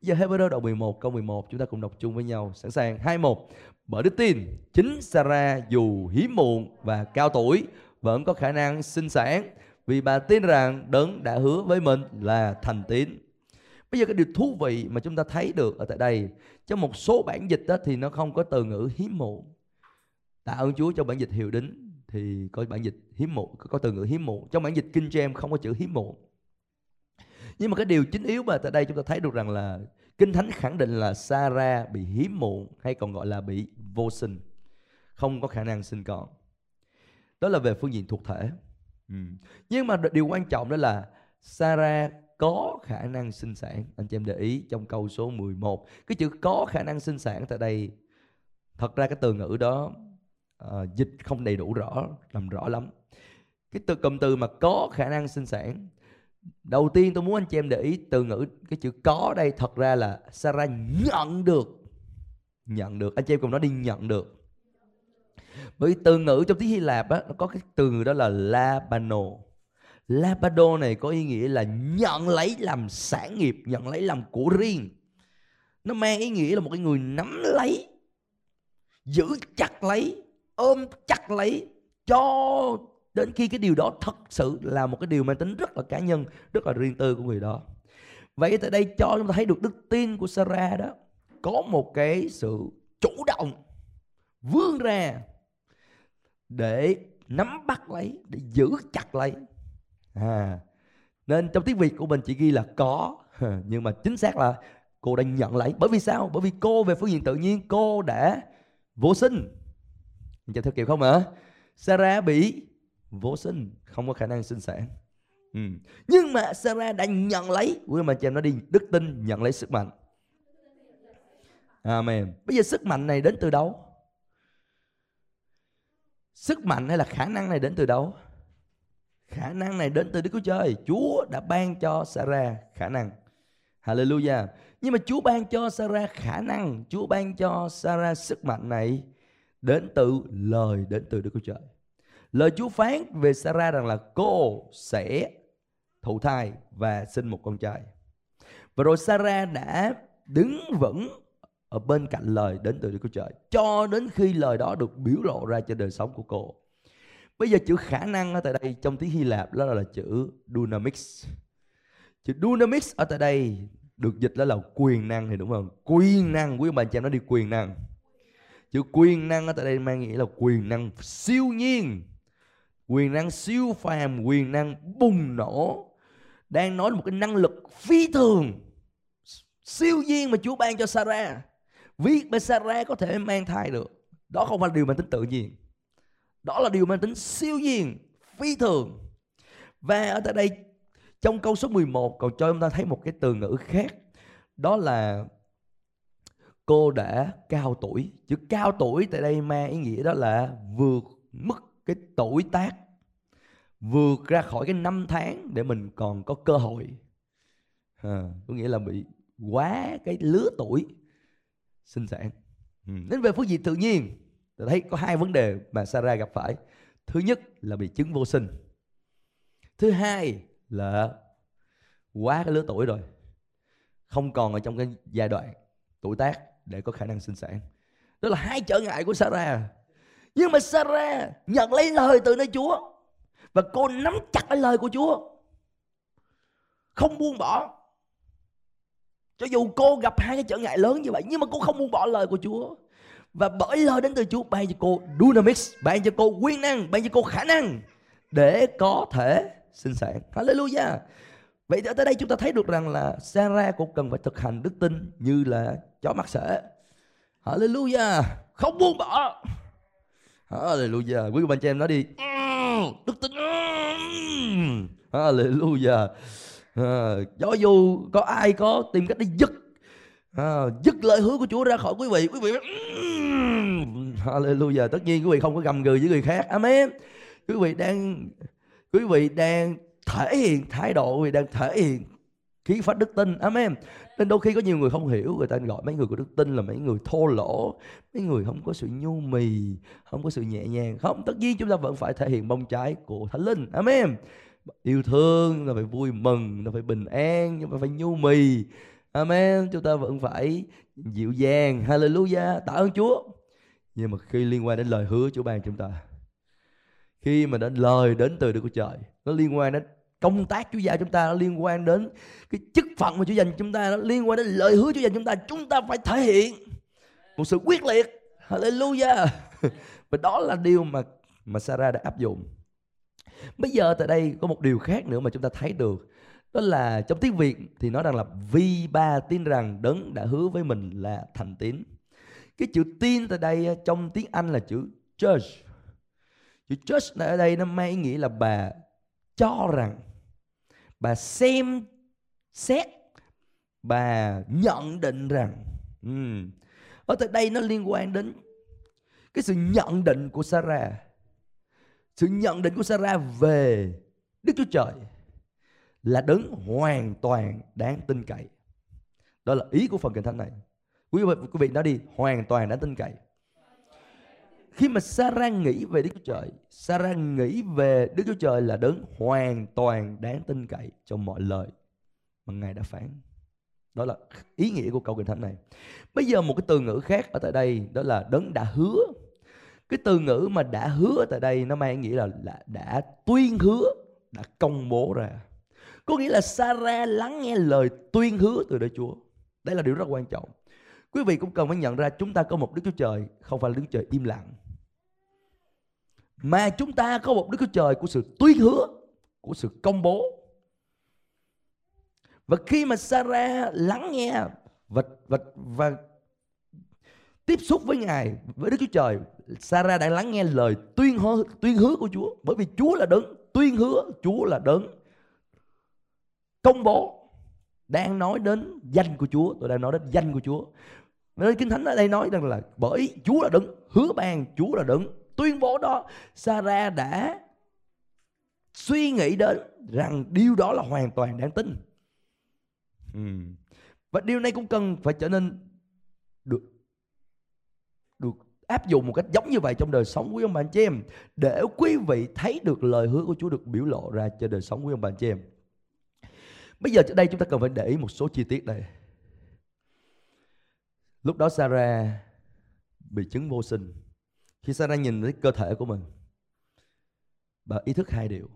Giờ Hebrew đoạn 11 câu 11 chúng ta cùng đọc chung với nhau. Sẵn sàng. 21 bởi đức tin, chính Sarah dù hiếm muộn và cao tuổi, vẫn có khả năng sinh sản vì bà tin rằng đấng đã hứa với mình là thành tín. Bây giờ cái điều thú vị mà chúng ta thấy được ở tại đây. Trong một số bản dịch đó thì nó không có từ ngữ hiếm muộn tạ ơn Chúa cho bản dịch hiệu đính thì có bản dịch hiếm muộn có, có từ ngữ hiếm muộn trong bản dịch kinh James không có chữ hiếm muộn nhưng mà cái điều chính yếu mà tại đây chúng ta thấy được rằng là kinh thánh khẳng định là Sarah bị hiếm muộn hay còn gọi là bị vô sinh không có khả năng sinh con. Đó là về phương diện thuộc thể. Ừ. Nhưng mà điều quan trọng đó là Sarah có khả năng sinh sản. Anh chị em để ý trong câu số 11. Cái chữ có khả năng sinh sản tại đây thật ra cái từ ngữ đó uh, dịch không đầy đủ rõ, làm rõ lắm. Cái từ cụm từ mà có khả năng sinh sản Đầu tiên tôi muốn anh chị em để ý từ ngữ cái chữ có đây thật ra là Sarah nhận được nhận được anh chị em cùng nói đi nhận được bởi từ ngữ trong tiếng Hy Lạp á, nó có cái từ đó là labano. Labado này có ý nghĩa là nhận lấy làm sản nghiệp, nhận lấy làm của riêng. Nó mang ý nghĩa là một cái người nắm lấy, giữ chặt lấy, ôm chặt lấy cho đến khi cái điều đó thật sự là một cái điều mang tính rất là cá nhân, rất là riêng tư của người đó. Vậy tại đây cho chúng ta thấy được đức tin của Sarah đó có một cái sự chủ động vươn ra để nắm bắt lấy để giữ chặt lấy. À, nên trong tiếng việt của mình chỉ ghi là có. Nhưng mà chính xác là cô đang nhận lấy. Bởi vì sao? Bởi vì cô về phương diện tự nhiên cô đã vô sinh. Cho theo kiểu không ạ? Sarah bị vô sinh không có khả năng sinh sản. Ừ. nhưng mà Sarah đã nhận lấy. Quý mà cho em nó đi đức tin nhận lấy sức mạnh. Amen. Bây giờ sức mạnh này đến từ đâu? Sức mạnh hay là khả năng này đến từ đâu? Khả năng này đến từ Đức Chúa Trời. Chúa đã ban cho Sarah khả năng. Hallelujah. Nhưng mà Chúa ban cho Sarah khả năng, Chúa ban cho Sarah sức mạnh này đến từ lời đến từ Đức Chúa Trời. Lời Chúa phán về Sarah rằng là cô sẽ thụ thai và sinh một con trai. Và rồi Sarah đã đứng vững ở bên cạnh lời đến từ Đức Chúa Trời cho đến khi lời đó được biểu lộ ra trên đời sống của cô. Bây giờ chữ khả năng ở tại đây trong tiếng Hy Lạp đó là chữ dynamics. Chữ dynamics ở tại đây được dịch đó là quyền năng thì đúng không? Quyền năng, quý bạn chị em nó đi quyền năng. Chữ quyền năng ở tại đây mang nghĩa là quyền năng siêu nhiên, quyền năng siêu phàm, quyền năng bùng nổ. Đang nói một cái năng lực phi thường, siêu nhiên mà Chúa ban cho Sarah viết bên Sarah có thể mang thai được. Đó không phải là điều mang tính tự nhiên. Đó là điều mang tính siêu nhiên, phi thường. Và ở tại đây trong câu số 11 còn cho chúng ta thấy một cái từ ngữ khác. Đó là cô đã cao tuổi. Chữ cao tuổi tại đây mang ý nghĩa đó là vượt mức cái tuổi tác. Vượt ra khỏi cái năm tháng để mình còn có cơ hội. À, có nghĩa là bị quá cái lứa tuổi sinh sản. Ừ. Đến về phương diện tự nhiên tôi thấy có hai vấn đề mà Sarah gặp phải. Thứ nhất là bị chứng vô sinh. Thứ hai là quá cái lứa tuổi rồi không còn ở trong cái giai đoạn tuổi tác để có khả năng sinh sản. Đó là hai trở ngại của Sarah nhưng mà Sarah nhận lấy lời từ nơi Chúa và cô nắm chặt lấy lời của Chúa không buông bỏ cho dù cô gặp hai cái trở ngại lớn như vậy nhưng mà cô không buông bỏ lời của Chúa và bởi lời đến từ Chúa ban cho cô dynamics, ban cho cô quyền năng, ban cho cô khả năng để có thể sinh sản. Hallelujah. Vậy thì ở đây chúng ta thấy được rằng là Sarah cũng cần phải thực hành đức tin như là chó mắc sể. Hallelujah. Không buông bỏ. Hallelujah. Quý bạn chị em nói đi. Đức tin. Hallelujah. À, cho dù có ai có tìm cách để giật ờ, à, dứt lời hứa của Chúa ra khỏi quý vị quý vị Hallelujah. Tất nhiên quý vị không có gầm gừ với người khác. Amen. Quý vị đang quý vị đang thể hiện thái độ quý vị đang thể hiện khí phách đức tin. Amen. Nên đôi khi có nhiều người không hiểu người ta gọi mấy người của đức tin là mấy người thô lỗ mấy người không có sự nhu mì không có sự nhẹ nhàng. Không tất nhiên chúng ta vẫn phải thể hiện bông trái của thánh linh. Amen yêu thương là phải vui mừng, là phải bình an, nhưng mà phải nhu mì Amen. Chúng ta vẫn phải dịu dàng. Hallelujah. Tạ ơn Chúa. Nhưng mà khi liên quan đến lời hứa Chúa ban chúng ta. Khi mà đến lời đến từ Đức của Trời. Nó liên quan đến công tác Chúa giao chúng ta. Nó liên quan đến cái chức phận mà Chúa dành chúng ta. Nó liên quan đến lời hứa Chúa dành chúng ta. Chúng ta phải thể hiện một sự quyết liệt. Hallelujah. Và đó là điều mà mà Sarah đã áp dụng. Bây giờ tại đây có một điều khác nữa mà chúng ta thấy được. Đó là trong tiếng Việt thì nói rằng là vì ba tin rằng đấng đã hứa với mình là thành tín cái chữ tin tại đây ờ, trong tiếng Anh là chữ church chữ church ở đây nó mang ý nghĩa là bà cho rằng bà xem xét bà nhận định rằng. Um, ở tại đây nó liên quan đến cái sự nhận định của Sarah sự nhận định của Sarah về Đức Chúa Trời là đấng hoàn toàn đáng tin cậy. Đó là ý của phần kinh thánh này. Quý vị, quý vị nói đi, hoàn toàn đáng tin cậy. Khi mà Sarah nghĩ về Đức Chúa Trời, Sarah nghĩ về Đức Chúa Trời là đấng hoàn toàn đáng tin cậy trong mọi lời mà Ngài đã phán. Đó là ý nghĩa của câu kinh thánh này. Bây giờ một cái từ ngữ khác ở tại đây đó là đấng đã hứa. Cái từ ngữ mà đã hứa tại đây nó mang nghĩa là, là đã tuyên hứa, đã công bố ra. Có nghĩa là Sarah lắng nghe lời tuyên hứa từ Đức Chúa. Đây là điều rất quan trọng. Quý vị cũng cần phải nhận ra chúng ta có một Đức Chúa Trời không phải là Đức Chúa Trời im lặng. Mà chúng ta có một Đức Chúa Trời của sự tuyên hứa, của sự công bố. Và khi mà Sarah lắng nghe và, và, và tiếp xúc với Ngài, với Đức Chúa Trời, Sarah đã lắng nghe lời tuyên hứa, tuyên hứa của Chúa. Bởi vì Chúa là đấng tuyên hứa, Chúa là đấng công bố đang nói đến danh của Chúa tôi đang nói đến danh của Chúa nên kinh thánh ở đây nói rằng là bởi Chúa là đứng hứa ban Chúa là đứng tuyên bố đó Sarah đã suy nghĩ đến rằng điều đó là hoàn toàn đáng tin hmm. và điều này cũng cần phải trở nên được áp dụng một cách giống như vậy trong đời sống, quý ông bà anh chị em, để quý vị thấy được lời hứa của Chúa được biểu lộ ra cho đời sống, quý ông bà anh chị em. Bây giờ ở đây chúng ta cần phải để ý một số chi tiết đây. lúc đó Sarah bị chứng vô sinh. Khi Sarah nhìn thấy cơ thể của mình, bà ý thức hai điều.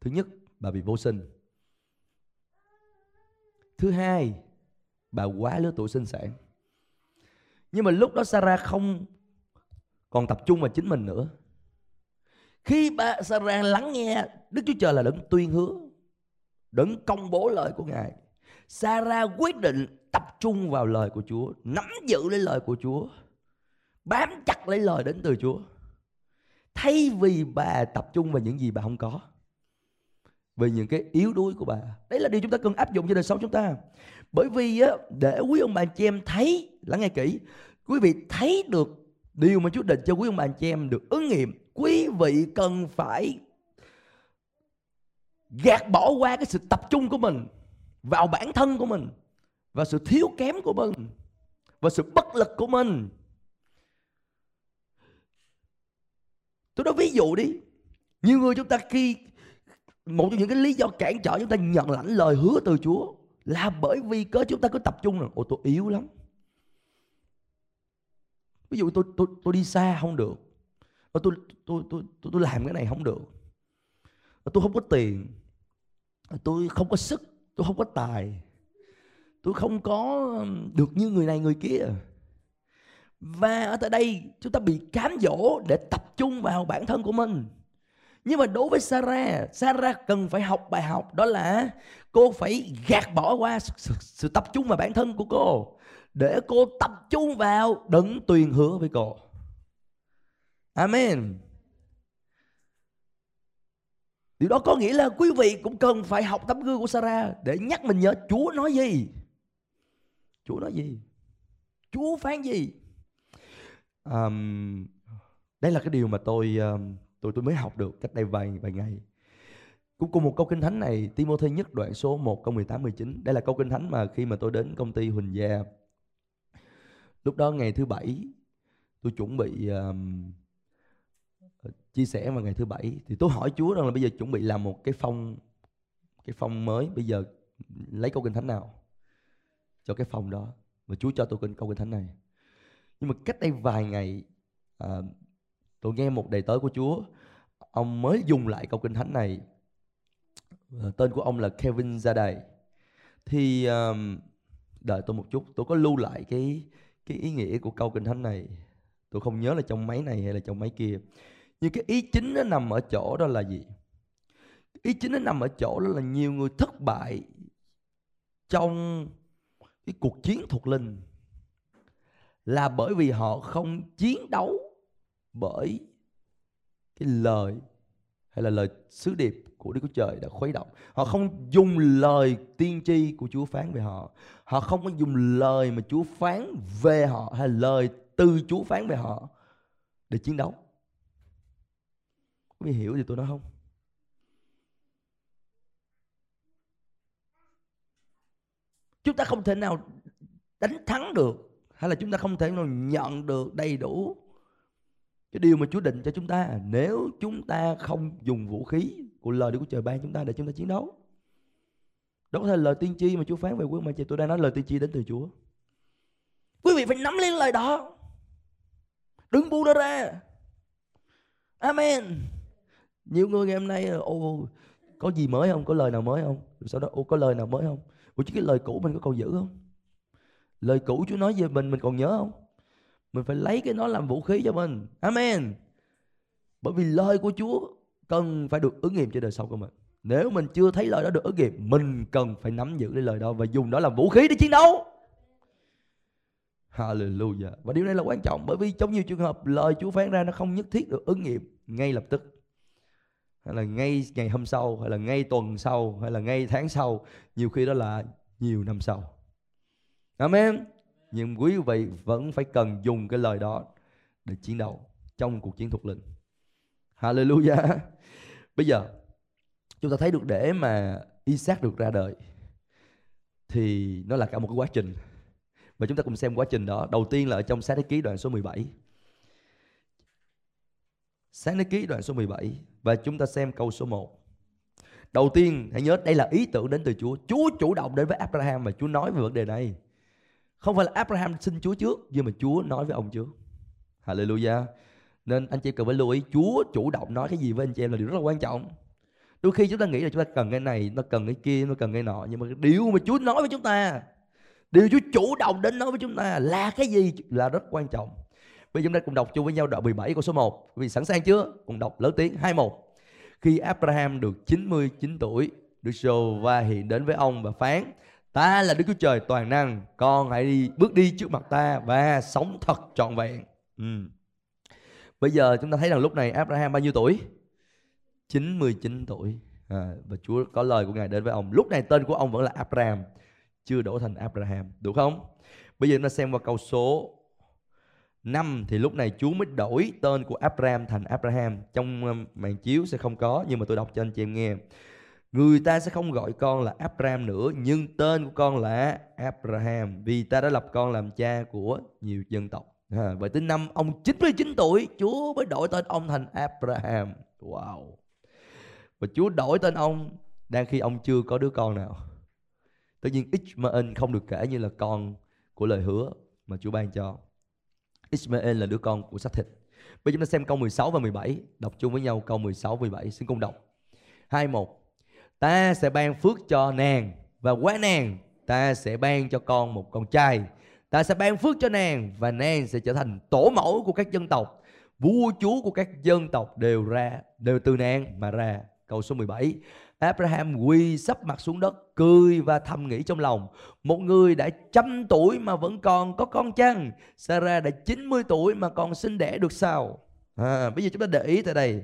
Thứ nhất, bà bị vô sinh. Thứ hai, bà quá lứa tuổi sinh sản. Nhưng mà lúc đó Sarah không còn tập trung vào chính mình nữa. Khi bà Sarah lắng nghe Đức Chúa Trời là đấng tuyên hứa đấng công bố lời của Ngài. Sarah quyết định tập trung vào lời của Chúa nắm giữ lấy lời của Chúa bám chặt lấy lời đến từ Chúa. Thay vì bà tập trung vào những gì bà không có về những cái yếu đuối của bà. Đấy là điều chúng ta cần áp dụng cho đời sống chúng ta. Bởi vì á, để quý ông bà chị em thấy lắng nghe kỹ quý vị thấy được điều mà Chúa định cho quý ông bà anh chị em được ứng nghiệm quý vị cần phải gạt bỏ qua cái sự tập trung của mình vào bản thân của mình và sự thiếu kém của mình và sự bất lực của mình. Tôi nói ví dụ đi nhiều người chúng ta khi một trong những cái lý do cản trở chúng ta nhận lãnh lời hứa từ Chúa là bởi vì cớ chúng ta cứ tập trung là, ồ tôi yếu lắm ví dụ tôi tôi tôi đi xa không được. Tôi tôi tôi tôi tôi, tôi làm cái này không được. Tôi không có tiền. Tôi không có sức. Tôi không có tài. Tôi không có được như người này người kia. Và ở tại đây chúng ta bị cám dỗ để tập trung vào bản thân của mình. Nhưng mà đối với Sarah Sarah cần phải học bài học đó là cô phải gạt bỏ qua sự, sự, sự tập trung vào bản thân của cô để cô tập trung vào đấng tuyên hứa với cô Amen Điều đó có nghĩa là quý vị cũng cần phải học tấm gương của Sarah để nhắc mình nhớ Chúa nói gì. Chúa nói gì? Chúa phán gì? Um, đây là cái điều mà tôi um, tôi tôi mới học được cách đây vài vài ngày. Cũng cùng một câu kinh thánh này, Timothy nhất đoạn số 1 câu 18 19. Đây là câu kinh thánh mà khi mà tôi đến công ty Huỳnh Gia. Lúc đó ngày thứ bảy tôi chuẩn bị um, chia sẻ vào ngày thứ bảy. Thì tôi hỏi Chúa rằng là bây giờ chuẩn bị làm một cái phong cái phong mới. Bây giờ lấy câu kinh thánh nào cho cái phong đó? Và Chúa cho tôi kinh câu kinh thánh này. Nhưng mà cách đây vài ngày à, tôi nghe một đầy tớ của Chúa ông mới dùng lại câu kinh thánh này. À, tên của ông là Kevin gia đầy thì um, đợi tôi một chút tôi có lưu lại cái cái ý nghĩa của câu kinh thánh này, tôi không nhớ là trong máy này hay là trong máy kia. Nhưng cái ý chính nó nằm ở chỗ đó là gì? Ý chính nó nằm ở chỗ đó là nhiều người thất bại trong cái cuộc chiến thuộc linh là bởi vì họ không chiến đấu bởi cái lời hay là lời sứ điệp của Đức Chúa Trời đã khuấy động. Họ không dùng lời tiên tri của Chúa phán về họ. Họ không có dùng lời mà Chúa phán về họ hay lời từ Chúa phán về họ để chiến đấu. Quý vị hiểu gì tôi nói không? Chúng ta không thể nào đánh thắng được hay là chúng ta không thể nào nhận được đầy đủ cái điều mà Chúa định cho chúng ta, nếu chúng ta không dùng vũ khí của lời Đức Chúa Trời ban chúng ta để chúng ta chiến đấu. Đó có thể là lời tiên tri mà Chúa phán về quý mà chị tôi đang nói, lời tiên tri đến từ Chúa. Quý vị phải nắm lấy lời đó. Đừng buông nó ra. Amen nhiều người ngày hôm nay ô, có gì mới không có lời nào mới không rồi sau đó, ô, có lời nào mới không ủa chứ cái lời cũ mình có còn giữ không lời cũ Chúa nói về mình mình còn nhớ không mình phải lấy cái nó làm vũ khí cho mình. Amen. Bởi vì lời của Chúa cần phải được ứng nghiệm trên đời sống của mình. Nếu mình chưa thấy lời đó được ứng nghiệm, mình cần phải nắm giữ cái lời đó và dùng đó làm vũ khí để chiến đấu. Hallelujah. Và điều này là quan trọng, bởi vì trong nhiều trường hợp, lời Chúa phán ra nó không nhất thiết được ứng nghiệm ngay lập tức. Hay là ngay ngày hôm sau, hay là ngay tuần sau, hay là ngay tháng sau. Nhiều khi đó là nhiều năm sau. Amen nhưng quý vị vẫn phải cần dùng cái lời đó để chiến đấu trong cuộc chiến thuộc linh hallelujah bây giờ, chúng ta thấy được để mà Isaac được ra đời thì nó là cả một cái quá trình và chúng ta cùng xem quá trình đó đầu tiên là ở trong Sáng thế ký đoạn số 17 Sáng thế ký đoạn số 17 và chúng ta xem câu số 1. Đầu tiên, hãy nhớ đây là ý tưởng đến từ Chúa. Chúa chủ động đến với Abraham và Chúa nói về vấn đề này. Không phải là Abraham xin Chúa trước, nhưng mà Chúa nói với ông trước. Hallelujah. Nên anh chị cần phải lưu ý Chúa chủ động nói cái gì với anh chị em là điều rất là quan trọng. Đôi khi chúng ta nghĩ là chúng ta cần cái này, nó cần cái kia, nó cần cái nọ, nhưng mà điều mà Chúa nói với chúng ta, điều Chúa chủ động đến nói với chúng ta là cái gì là rất quan trọng. Bây giờ chúng ta cùng đọc chung với nhau đoạn 17 câu số 1. Vì sẵn sàng chưa? Cùng đọc lớn tiếng 21. Khi Abraham được 99 tuổi, Đức giê va hiện đến với ông và phán: Ta là Đức Chúa Trời toàn năng, con hãy đi bước đi trước mặt ta và sống thật trọn vẹn. Ừ. Bây giờ chúng ta thấy rằng lúc này Abraham bao nhiêu tuổi? 99 tuổi. À, và Chúa có lời của Ngài đến với ông. Lúc này tên của ông vẫn là Abraham, chưa đổi thành Abraham, đúng không? Bây giờ chúng ta xem qua câu số 5 thì lúc này Chúa mới đổi tên của Abraham thành Abraham. Trong um, màn chiếu sẽ không có nhưng mà tôi đọc cho anh chị em nghe. Người ta sẽ không gọi con là Abraham nữa nhưng tên của con là Abraham vì ta đã lập con làm cha của nhiều dân tộc. À, vậy tới năm ông 99 tuổi Chúa mới đổi tên ông thành Abraham. Wow. Và Chúa đổi tên ông đang khi ông chưa có đứa con nào. Tất nhiên Ishmael không được kể như là con của lời hứa mà Chúa ban cho. Ishmael là đứa con của xác thịt. Bây giờ chúng ta xem câu 16 và 17, đọc chung với nhau câu 16 và 17, xin cùng đọc. 21. Ta sẽ ban phước cho nàng và quá nàng ta sẽ ban cho con một con trai. Ta sẽ ban phước cho nàng và nàng sẽ trở thành tổ mẫu của các dân tộc. Vua chúa của các dân tộc đều ra đều từ nàng mà ra. Câu số 17. Abraham quỳ sắp mặt xuống đất cười và thầm nghĩ trong lòng một người đã trăm tuổi mà vẫn còn có con chăng Sarah đã 90 tuổi mà còn sinh đẻ được sao à, bây giờ chúng ta để ý tại đây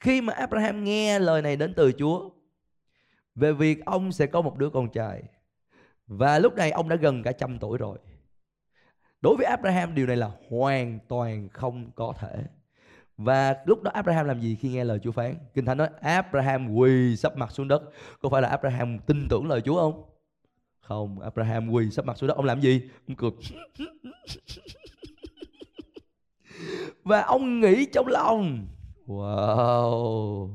khi mà Abraham nghe lời này đến từ Chúa về việc ông sẽ có một đứa con trai và lúc này ông đã gần cả trăm tuổi rồi đối với Abraham điều này là hoàn toàn không có thể và lúc đó Abraham làm gì khi nghe lời Chúa phán? Kinh Thánh nói Abraham quỳ sắp mặt xuống đất. Có phải là Abraham tin tưởng lời Chúa không? Không, Abraham quỳ sắp mặt xuống đất. Ông làm gì? Ông cười. Và ông nghĩ trong lòng. Wow.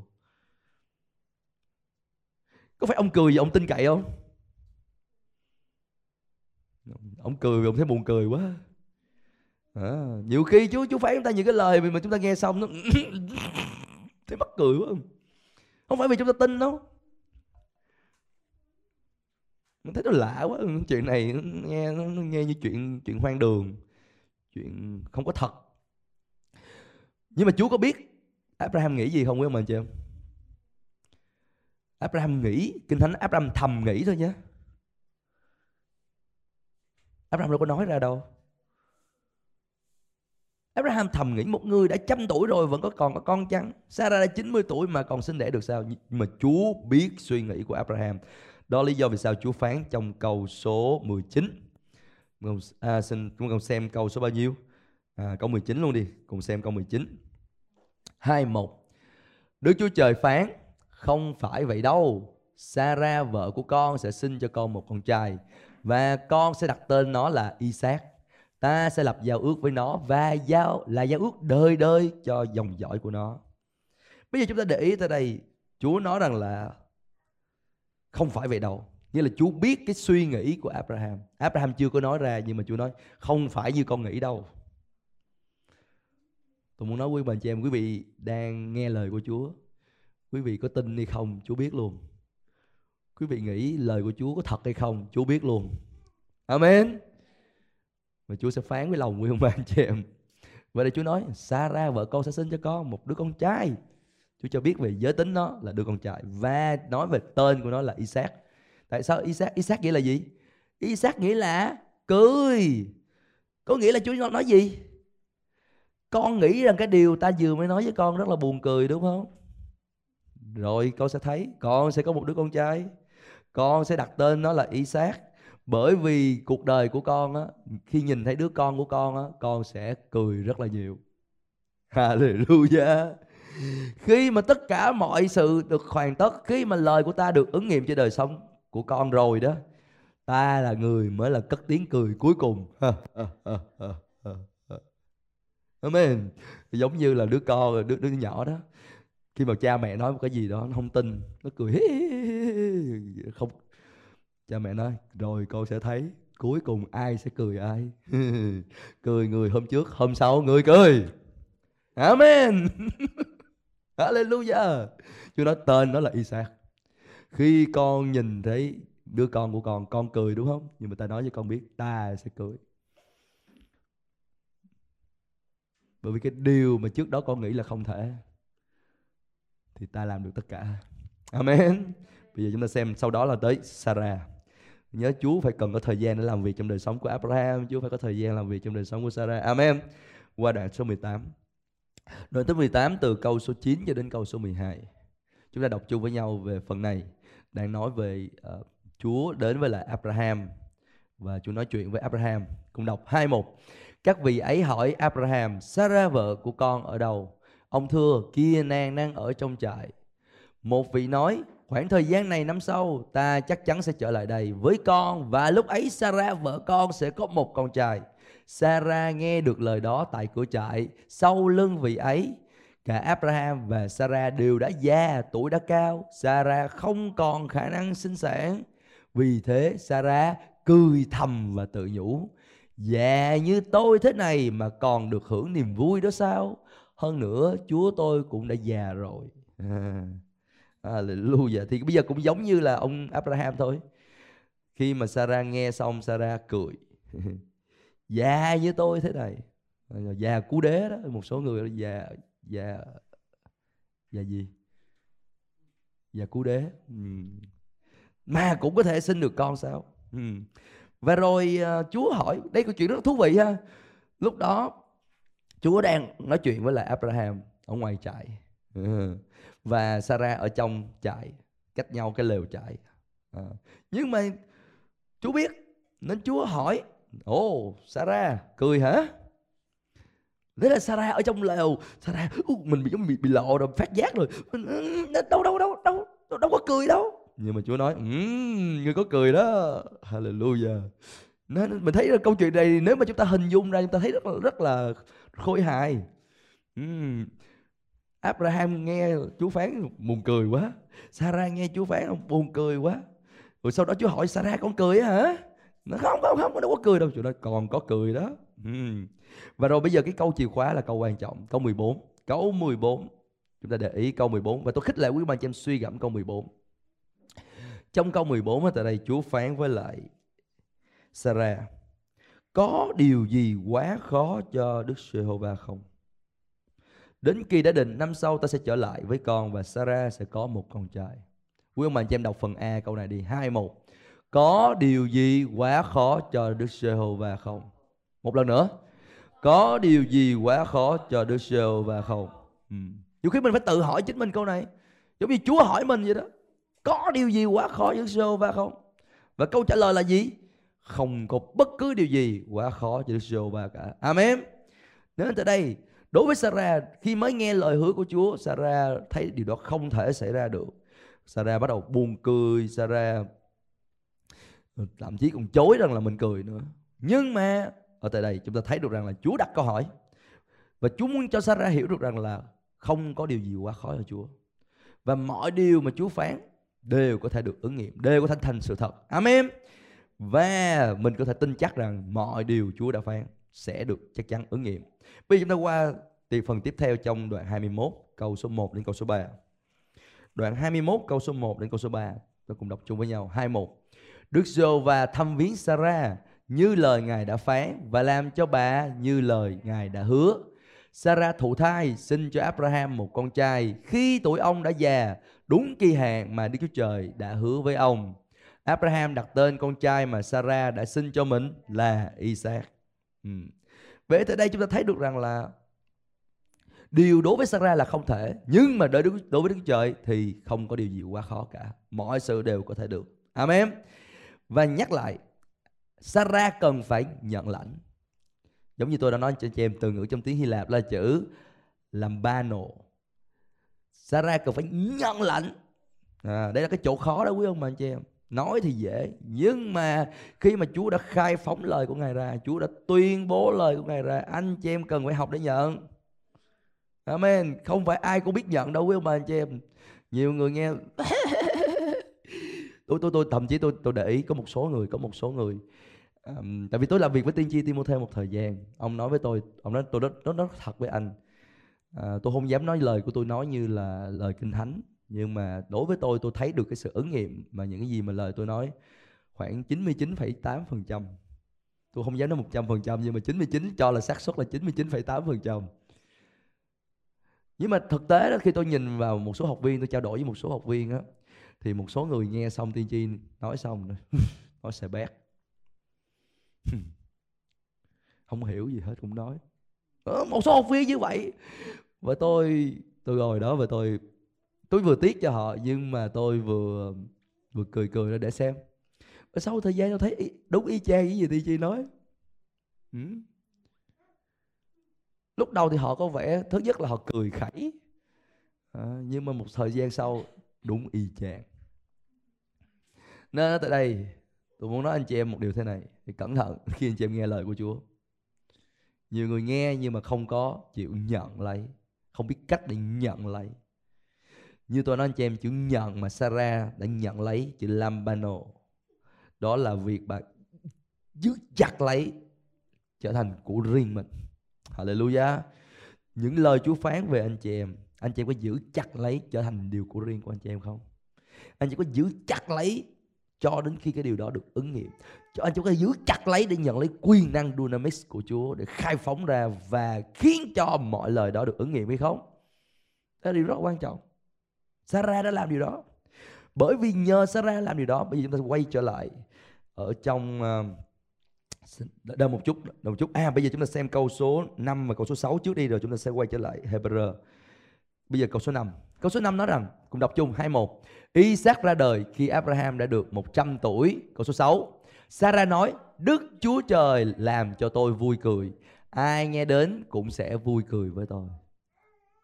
Có phải ông cười vì ông tin cậy không? Ông cười vì ông thấy buồn cười quá. À, nhiều khi chú chú phải chúng ta những cái lời mà chúng ta nghe xong nó thấy mắc cười quá. Không phải vì chúng ta tin đâu. Mình thấy nó lạ quá. Chuyện này nghe nó nghe như chuyện chuyện hoang đường chuyện không có thật. Nhưng mà Chúa có biết Abraham nghĩ gì không quý ông anh chị em? Abraham nghĩ kinh thánh Abraham thầm nghĩ thôi nhé Abraham đâu có nói ra đâu Abraham thầm nghĩ một người đã trăm tuổi rồi vẫn có còn có con chăng? Sarah đã 90 tuổi mà còn sinh đẻ được sao? Nhưng mà Chúa biết suy nghĩ của Abraham. Đó là lý do vì sao Chúa phán trong câu số 19. À, xin chúng con xem câu số bao nhiêu? À, câu 19 luôn đi, cùng xem câu 19. 21. Đức Chúa Trời phán, không phải vậy đâu. Sarah vợ của con sẽ sinh cho con một con trai, và con sẽ đặt tên nó là Isaac ta sẽ lập giao ước với nó và giao, là giao ước đời đời cho dòng dõi của nó. Bây giờ chúng ta để ý tới đây. Chúa nói rằng là không phải vậy đâu. Nghĩa là chúa biết cái suy nghĩ của abraham. Abraham chưa có nói ra, nhưng mà chúa nói, không phải như con nghĩ đâu. Tôi muốn nói với bạn chị em, quý vị đang nghe lời của chúa quý vị có tin hay không, chúa biết luôn quý vị nghĩ lời của chúa có thật hay không, chúa biết luôn amen và Chúa sẽ phán với lòng nguyên bạn chị em Vậy đây Chúa nói Sarah vợ con sẽ sinh cho con một đứa con trai Chúa cho biết về giới tính nó là đứa con trai Và nói về tên của nó là Isaac Tại sao Isaac? Isaac nghĩa là gì? Isaac nghĩa là cười Có nghĩa là Chúa nói gì? Con nghĩ rằng cái điều ta vừa mới nói với con rất là buồn cười, đúng không? Rồi con sẽ thấy, con sẽ có một đứa con trai. Con sẽ đặt tên nó là Isaac. Bởi vì cuộc đời của con á, khi nhìn thấy đứa con của con á, con sẽ cười rất là nhiều. Hallelujah. Khi mà tất cả mọi sự được hoàn tất, khi mà lời của ta được ứng nghiệm trên đời sống của con rồi đó, ta là người mới là cất tiếng cười cuối cùng. Amen. Giống như là đứa con, đứa đứa nhỏ đó khi mà cha mẹ nói một cái gì đó, nó không tin, nó cười không. Cha mẹ nói, rồi con sẽ thấy, cuối cùng ai sẽ cười ai. Cười người hôm trước, hôm sau người cười. Amen. Hallelujah. Chúa nói, tên nó là isaac. Khi con nhìn thấy đứa con của con con cười đúng không? Nhưng mà ta nói cho con biết, ta sẽ cười. Bởi vì cái điều mà trước đó con nghĩ là không thể thì ta làm được tất cả. Amen. Bây giờ chúng ta xem sau đó là tới sarah. Nhớ Chúa phải cần có thời gian để làm việc trong đời sống của Abraham Chúa phải có thời gian làm việc trong đời sống của Sarah. Amen. Qua đoạn số 18 đoạn tới 18 từ câu số 9 cho đến câu số 12 chúng ta đọc chung với nhau về phần này. Đang nói về uh, Chúa đến với lại Abraham và Chúa nói chuyện với Abraham. Cùng đọc 21 các vị ấy hỏi Abraham Sarah vợ của con ở đâu? Ông thưa kia nàng đang ở trong trại một vị nói khoảng thời gian này năm sau ta chắc chắn sẽ trở lại đây với con và lúc ấy Sarah vợ con sẽ có một con trai. Sarah nghe được lời đó tại cửa trại sau lưng vị ấy. Cả Abraham và Sarah đều đã già, tuổi đã cao. Sarah không còn khả năng sinh sản. Vì thế Sarah cười thầm và tự nhủ. Già như tôi thế này mà còn được hưởng niềm vui đó sao? Hơn nữa Chúa tôi cũng đã già rồi. Hallelujah. Thì bây giờ cũng giống như là ông Abraham thôi. Khi mà Sarah nghe xong Sarah cười. già như tôi thế này. Già cú đế đó. Một số người già già già gì? Già cú đế. Ừ. Mà cũng có thể sinh được con sao? Ừ. Và rồi uh, Chúa hỏi, đây câu chuyện rất thú vị ha. Lúc đó Chúa đang nói chuyện với lại Abraham ở ngoài trại. Và Sarah ở trong trại cách nhau cái lều trại. À. nhưng mà Chúa biết nên Chúa hỏi ồ oh, Sarah cười hả? Thế là Sarah ở trong lều Sarah uh, mình bị giống bị, bị lộ rồi phát giác rồi. Đâu đâu đâu đâu đâu, đâu có cười đâu. Nhưng mà Chúa nói um, người có cười đó. Hallelujah. Nên mình thấy là câu chuyện này nếu mà chúng ta hình dung ra chúng ta thấy rất là rất là khôi hài. Uhm. Abraham nghe Chúa phán buồn cười quá. Sarah nghe Chúa phán buồn cười quá. Rồi sau đó Chúa hỏi Sarah con cười hả? Nó không không không đâu có cười đâu. Chúa nói còn có cười đó. Uhm. và rồi bây giờ cái câu chìa khóa là câu quan trọng câu 14 câu 14 chúng ta để ý câu 14 và tôi khích lệ quý bạn cho em suy gẫm câu 14 trong câu 14 tại đây Chúa phán với lại Sarah có điều gì quá khó cho Đức Giê-hô-va không Đến khi đã định, năm sau ta sẽ trở lại với con và Sarah sẽ có một con trai. Quý ông bà chị em đọc phần A câu này đi. hai, một Có điều gì quá khó cho Đức Giê-hô-va không? Một lần nữa. Có điều gì quá khó cho Đức Giê-hô-va không? Ừ. Nhiều khi mình phải tự hỏi chính mình câu này. Giống như Chúa hỏi mình vậy đó. Có điều gì quá khó cho Đức Giê-hô-va không? Và câu trả lời là gì? Không có bất cứ điều gì quá khó cho Đức Giê-hô-va cả. Amen. Nên tại đây Đối với Sarah, khi mới nghe lời hứa của Chúa, Sarah thấy điều đó không thể xảy ra được. Sarah bắt đầu buồn cười, Sarah ờ, thậm chí còn chối rằng là mình cười nữa. Nhưng mà ở tại đây chúng ta thấy được rằng là Chúa đặt câu hỏi và Chúa muốn cho Sarah hiểu được rằng là không có điều gì quá khó cho Chúa. Và mọi điều mà Chúa phán đều có thể được ứng nghiệm, đều có thể thành sự thật. Amen. Và mình có thể tin chắc rằng mọi điều Chúa đã phán sẽ được chắc chắn ứng nghiệm. Bây giờ chúng ta qua thì phần tiếp theo trong đoạn 21 câu số 1 đến câu số 3. Đoạn 21 câu số 1 đến câu số 3. Tôi cùng đọc chung với nhau. 21. Đức giê và thăm viếng Sarah như lời Ngài đã phán và làm cho bà như lời Ngài đã hứa. Sarah thụ thai sinh cho Abraham một con trai khi tuổi ông đã già, đúng kỳ hạn mà Đức Chúa Trời đã hứa với ông. Abraham đặt tên con trai mà Sarah đã sinh cho mình là Isaac. Ừ. Vậy tới đây chúng ta thấy được rằng là điều đối với Sarah là không thể, nhưng mà đối với đối với Đức Trời thì không có điều gì quá khó cả. Mọi sự đều có thể được. Amen. Và nhắc lại, Sarah cần phải nhận lãnh. Giống như tôi đã nói cho chị em từ ngữ trong tiếng Hy Lạp là chữ làm ba nổ. Sarah cần phải nhận lãnh. À, đây là cái chỗ khó đó quý ông bà anh chị em nói thì dễ nhưng mà khi mà Chúa đã khai phóng lời của Ngài ra Chúa đã tuyên bố lời của Ngài ra anh chị em cần phải học để nhận. Amen. Không phải ai cũng biết nhận đâu quý ông bà anh chị em. Nhiều người nghe tôi tôi tôi thậm chí tôi tôi để ý có một số người có một số người um, tại vì tôi làm việc với tiên tri Timothy một thời gian. Ông nói với tôi ông nói tôi nói, nói thật với anh. À, tôi không dám nói lời của tôi nói như là lời kinh thánh nhưng mà đối với tôi tôi thấy được cái sự ứng nghiệm mà những cái gì mà lời tôi nói khoảng 99,8% tôi không dám nói 100% nhưng mà 99 cho là xác suất là 99,8% nhưng mà thực tế đó khi tôi nhìn vào một số học viên tôi trao đổi với một số học viên á thì một số người nghe xong tiên tri nói xong nói sẽ bét. Không hiểu gì hết cũng nói. Ờ, một số học viên như vậy. Và tôi tôi ngồi đó và tôi tôi vừa tiếc cho họ nhưng mà tôi vừa vừa cười cười ra để xem. Và sau thời gian tôi thấy đúng y chang cái gì thì chị nói. Ừ. lúc đầu thì họ có vẻ thứ nhất là họ cười khẩy. À, nhưng mà một thời gian sau đúng y chang. Nên tại đây tôi muốn nói anh chị em một điều thế này thì cẩn thận khi anh chị em nghe lời của Chúa. Nhiều người nghe nhưng mà không có chịu nhận lấy không biết cách để nhận lấy như tôi nói anh chị em, chữ nhận mà Sarah đã nhận lấy chữ lambano. Đó là việc bà giữ chặt lấy trở thành của riêng mình. Hallelujah. Những lời Chúa phán về anh chị em, anh chị em có giữ chặt lấy trở thành điều của riêng của anh chị em không? Anh chị có giữ chặt lấy cho đến khi cái điều đó được ứng nghiệm. Cho anh chị có giữ chặt lấy để nhận lấy quyền năng dunamis của Chúa để khai phóng ra và khiến cho mọi lời đó được ứng nghiệm hay không? Đó là điều rất quan trọng. Sarah đã làm điều đó. Bởi vì nhờ Sarah làm điều đó bây giờ chúng ta quay trở lại ở trong uh, đợi một chút đợi một chút. À bây giờ chúng ta xem câu số 5 và câu số 6 trước đi rồi chúng ta sẽ quay trở lại Hebrew. Bây giờ câu số 5 câu số 5 nói rằng cùng đọc chung 21 Isaac ra đời khi Abraham đã được 100 tuổi. Câu số 6 Sarah nói Đức Chúa Trời làm cho tôi vui cười. Ai nghe đến cũng sẽ vui cười với tôi.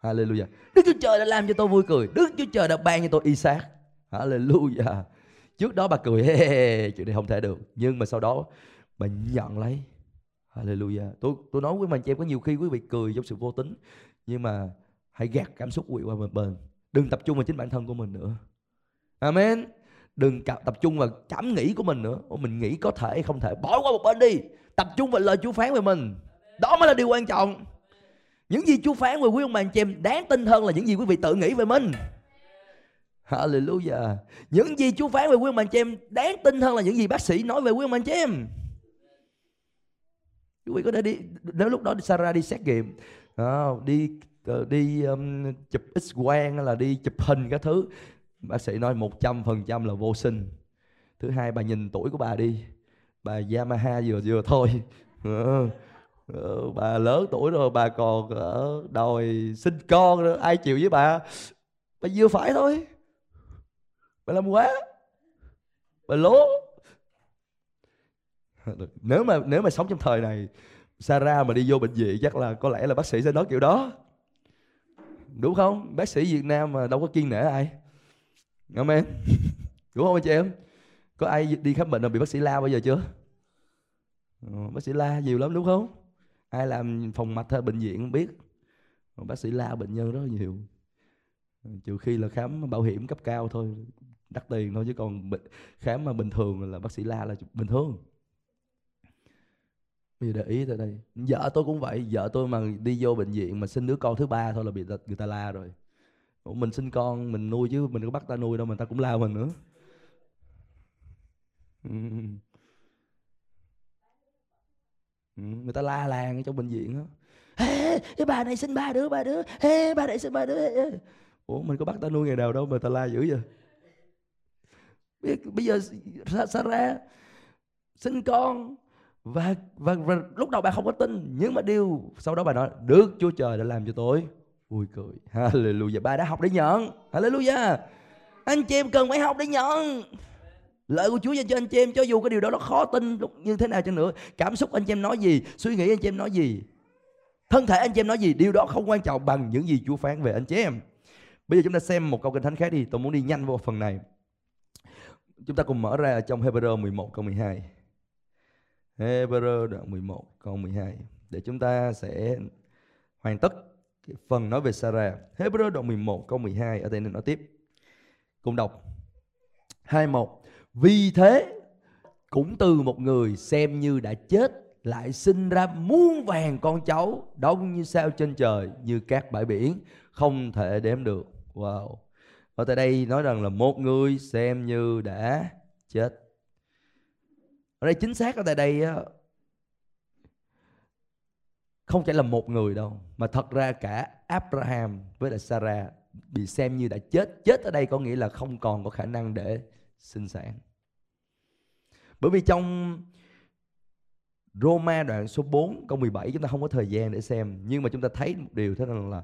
Hallelujah. Đức Chúa Trời đã làm cho tôi vui cười. Đức Chúa Trời đã ban cho tôi Isaac Hallelujah. Trước đó bà cười hey, hey, hey, chuyện này không thể được. Nhưng mà sau đó bà nhận lấy. Hallelujah. Tôi tôi nói với mình chị em có nhiều khi quý vị cười trong sự vô tính Nhưng mà hãy gạt cảm xúc quý vị qua một bên Đừng tập trung vào chính bản thân của mình nữa. Amen. Đừng tập trung vào cảm nghĩ của mình nữa. Mình nghĩ có thể không thể? Bỏ qua một bên đi. Tập trung vào lời Chúa phán về mình. Đó mới là điều quan trọng những gì Chúa phán về quý ông bà anh chị em đáng tin hơn là những gì quý vị tự nghĩ về mình. Hallelujah. Những gì Chúa phán về quý ông bà anh chị em đáng tin hơn là những gì bác sĩ nói về quý ông bà anh chị em. Quý vị có thể đi nếu lúc đó Sarah đi xét nghiệm à, đi ờ, đi um, chụp x quang hay là đi chụp hình các thứ bác sĩ nói 100% là vô sinh. Thứ hai bà nhìn tuổi của bà đi bà Yamaha vừa vừa thôi. Ờ. Ờ, bà lớn tuổi rồi, bà còn ở đòi sinh con nữa, ai chịu với bà? Bà vừa phải thôi. Bà làm quá. Bà lố. Nếu mà nếu mà sống trong thời này, Sarah mà đi vô bệnh viện chắc là có lẽ là bác sĩ sẽ nói kiểu đó. Đúng không? Bác sĩ Việt Nam mà đâu có kiên nể ai. Amen. Đúng không anh chị em? Có ai đi khám bệnh rồi bị bác sĩ la bao giờ chưa? Ờ, bác sĩ la nhiều lắm, đúng không? Ai làm phòng mạch hay bệnh viện không biết. Bác sĩ la bệnh nhân rất là nhiều. Trừ khi là khám bảo hiểm cấp cao thôi Đắt tiền thôi chứ còn bệnh, khám mà bình thường là bác sĩ la là bình thường. Bây giờ để ý tại đây. Vợ tôi cũng vậy Vợ tôi mà đi vô bệnh viện mà sinh đứa con thứ ba thôi là bị người ta la rồi. Ủa, mình sinh con mình nuôi chứ mình có bắt ta nuôi đâu mà ta cũng la mình nữa ừ. Người ta la làng trong bệnh viện đó cái bà này sinh ba đứa ba đứa. Ê, bà này sinh ba đứa. Ủa mình có bắt ta nuôi ngày nào đâu mà ta la dữ vậy? Bây giờ sao ra sinh con và, và và lúc đầu bà không có tin nhưng mà điều sau đó bà nói được Chúa Trời đã làm cho tôi. Vui cười. Hallelujah. Ba đã học để nhận. Hallelujah. Anh chị em cần phải học để nhận lời của Chúa dành cho anh chị em, cho dù cái điều đó nó khó tin như thế nào chăng nữa, cảm xúc anh chị em nói gì, suy nghĩ anh chị em nói gì, thân thể anh chị em nói gì, điều đó không quan trọng bằng những gì Chúa phán về anh chị em bây giờ chúng ta xem một câu kinh thánh khác đi, tôi muốn đi nhanh vào phần này chúng ta cùng mở ra trong Hebrew 11 câu 12 Hebrew đoạn 11 câu 12 để chúng ta sẽ hoàn tất cái phần nói về Sarah. Hebrew đoạn 11 câu 12 ở đây nên nói tiếp. Cùng đọc. 21. Vì thế, cũng từ một người xem như đã chết, lại sinh ra muôn vàng con cháu, đông như sao trên trời, như các bãi biển, không thể đếm được. Wow. Ở tại đây nói rằng là một người xem như đã chết. Ở đây chính xác ở tại đây không chỉ là một người đâu, mà thật ra cả Abraham với lại Sarah bị xem như đã chết. Chết ở đây có nghĩa là không còn có khả năng để sinh sản bởi vì trong Roma đoạn số 4 câu 17 chúng ta không có thời gian để xem, nhưng mà chúng ta thấy một điều thế rằng là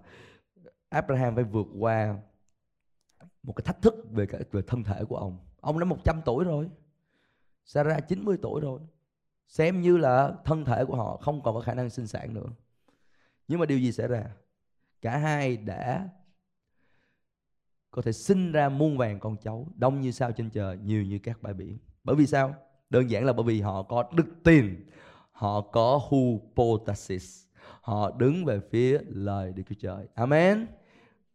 Abraham phải vượt qua một cái thách thức về cái về thân thể của ông. Ông đã 100 tuổi rồi. Sarah 90 tuổi rồi. Xem như là thân thể của họ không còn có khả năng sinh sản nữa. Nhưng mà điều gì xảy ra? Cả hai đã có thể sinh ra muôn vàng con cháu đông như sao trên trời nhiều như các bãi biển. Bởi vì sao? Đơn giản là bởi vì họ có đức tin họ có hypostasis họ đứng về phía lời Đức Chúa Trời. Amen.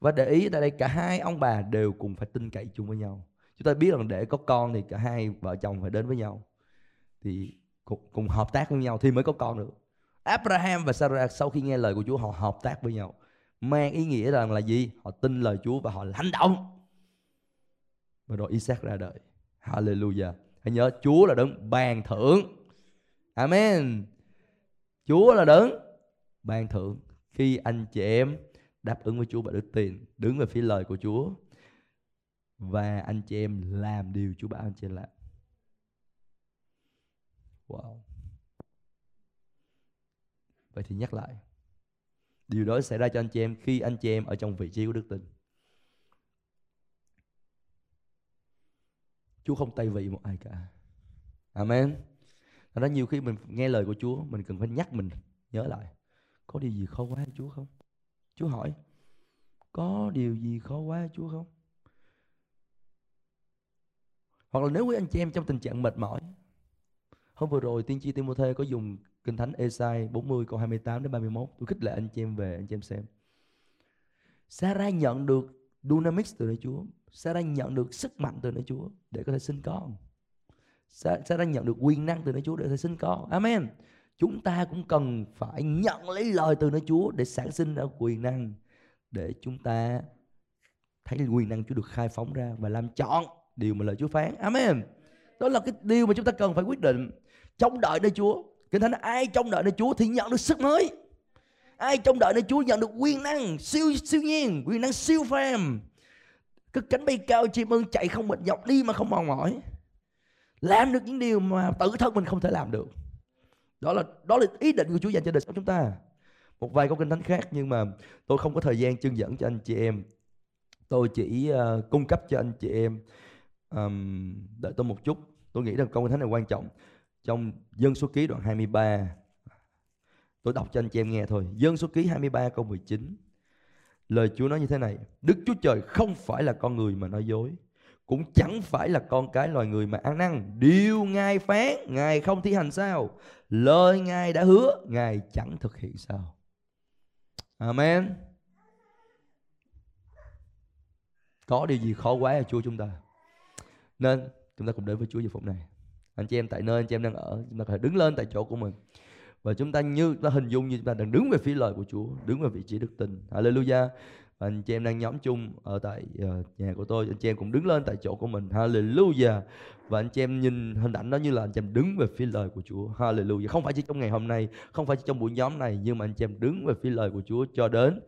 Và để ý tại đây cả hai ông bà đều cùng phải tin cậy chung với nhau. Chúng ta biết rằng để có con thì cả hai vợ chồng phải đến với nhau. Thì cùng, cùng hợp tác với nhau thì mới có con được. Abraham và Sarah sau khi nghe lời của Chúa họ hợp tác với nhau mang ý nghĩa rằng là gì? Họ tin lời Chúa và họ hành động và rồi Isaac ra đời. Hallelujah. Hãy nhớ, Chúa là đấng ban thưởng. Amen. Chúa là đấng ban thưởng. Khi anh chị em đáp ứng với Chúa và đức tin, đứng về phía lời của Chúa, và anh chị em làm điều Chúa bảo anh chị em làm. Wow. Vậy thì nhắc lại điều đó xảy ra cho anh chị em khi anh chị em ở trong vị trí của đức tin. Chúa không tay vị một ai cả. Amen. Thật ra nhiều khi mình nghe lời của Chúa, Mình cần phải nhắc mình, nhớ lại. Có điều gì khó quá Chúa không? Chúa hỏi, Có điều gì khó quá Chúa không? Hoặc là nếu quý anh chị em trong tình trạng mệt mỏi Hôm vừa rồi tiên tri Timothy có dùng Kinh Thánh Esai 40 câu 28 đến 31 Tôi khích lệ anh chị em về, anh chị em xem. Sarah nhận được Dynamics từ nơi Chúa. Sarah nhận được sức mạnh từ nơi Chúa Để có thể sinh con. Sarah nhận được quyền năng từ nơi Chúa để có thể sinh con. Amen. Chúng ta cũng cần phải nhận lấy lời từ nơi Chúa Để sản sinh ra quyền năng, Để chúng ta thấy quyền năng Chúa được khai phóng ra Và làm chọn điều mà lời Chúa phán. Amen. Đó là cái điều mà chúng ta cần phải quyết định Trong đợi nơi Chúa Kinh Thánh ai trong đợi nơi Chúa thì nhận được sức mới. Ai trong đợi nơi Chúa nhận được quyền năng siêu siêu nhiên, quyền năng siêu phàm. cứ cánh bay cao chim ưng chạy không mệt nhọc đi mà không mòn mỏi. Làm được những điều mà tự thân mình không thể làm được. Đó là đó là ý định của Chúa dành cho đời sống chúng ta. Một vài câu kinh thánh khác nhưng mà tôi không có thời gian chương dẫn cho anh chị em. Tôi chỉ uh, cung cấp cho anh chị em um, đợi tôi một chút. Tôi nghĩ rằng câu thánh này quan trọng. Trong dân số ký đoạn 23 tôi đọc cho anh chị em nghe thôi. Dân số ký 23 câu 19 lời Chúa nói như thế này, Đức Chúa Trời không phải là con người mà nói dối, cũng chẳng phải là con cái loài người mà ăn năn. Điều ngài phán, ngài không thi hành sao? Lời ngài đã hứa, ngài chẳng thực hiện sao. Amen. Có điều gì khó quá ở Chúa chúng ta. Nên chúng ta cùng đến với Chúa giờ phút này. Anh chị em tại nơi anh chị em đang ở chúng ta phải đứng lên tại chỗ của mình. Và chúng ta như ta hình dung như chúng ta đang đứng về phía lời của Chúa đứng về vị trí đức tin. Hallelujah. Và anh chị em đang nhóm chung ở tại uh, nhà của tôi anh chị em cũng đứng lên tại chỗ của mình. Hallelujah. Và anh chị em nhìn hình ảnh đó như là anh chị em đứng về phía lời của Chúa. Hallelujah. Không phải chỉ trong ngày hôm nay không phải chỉ trong buổi nhóm này nhưng mà anh chị em đứng về phía lời của Chúa cho đến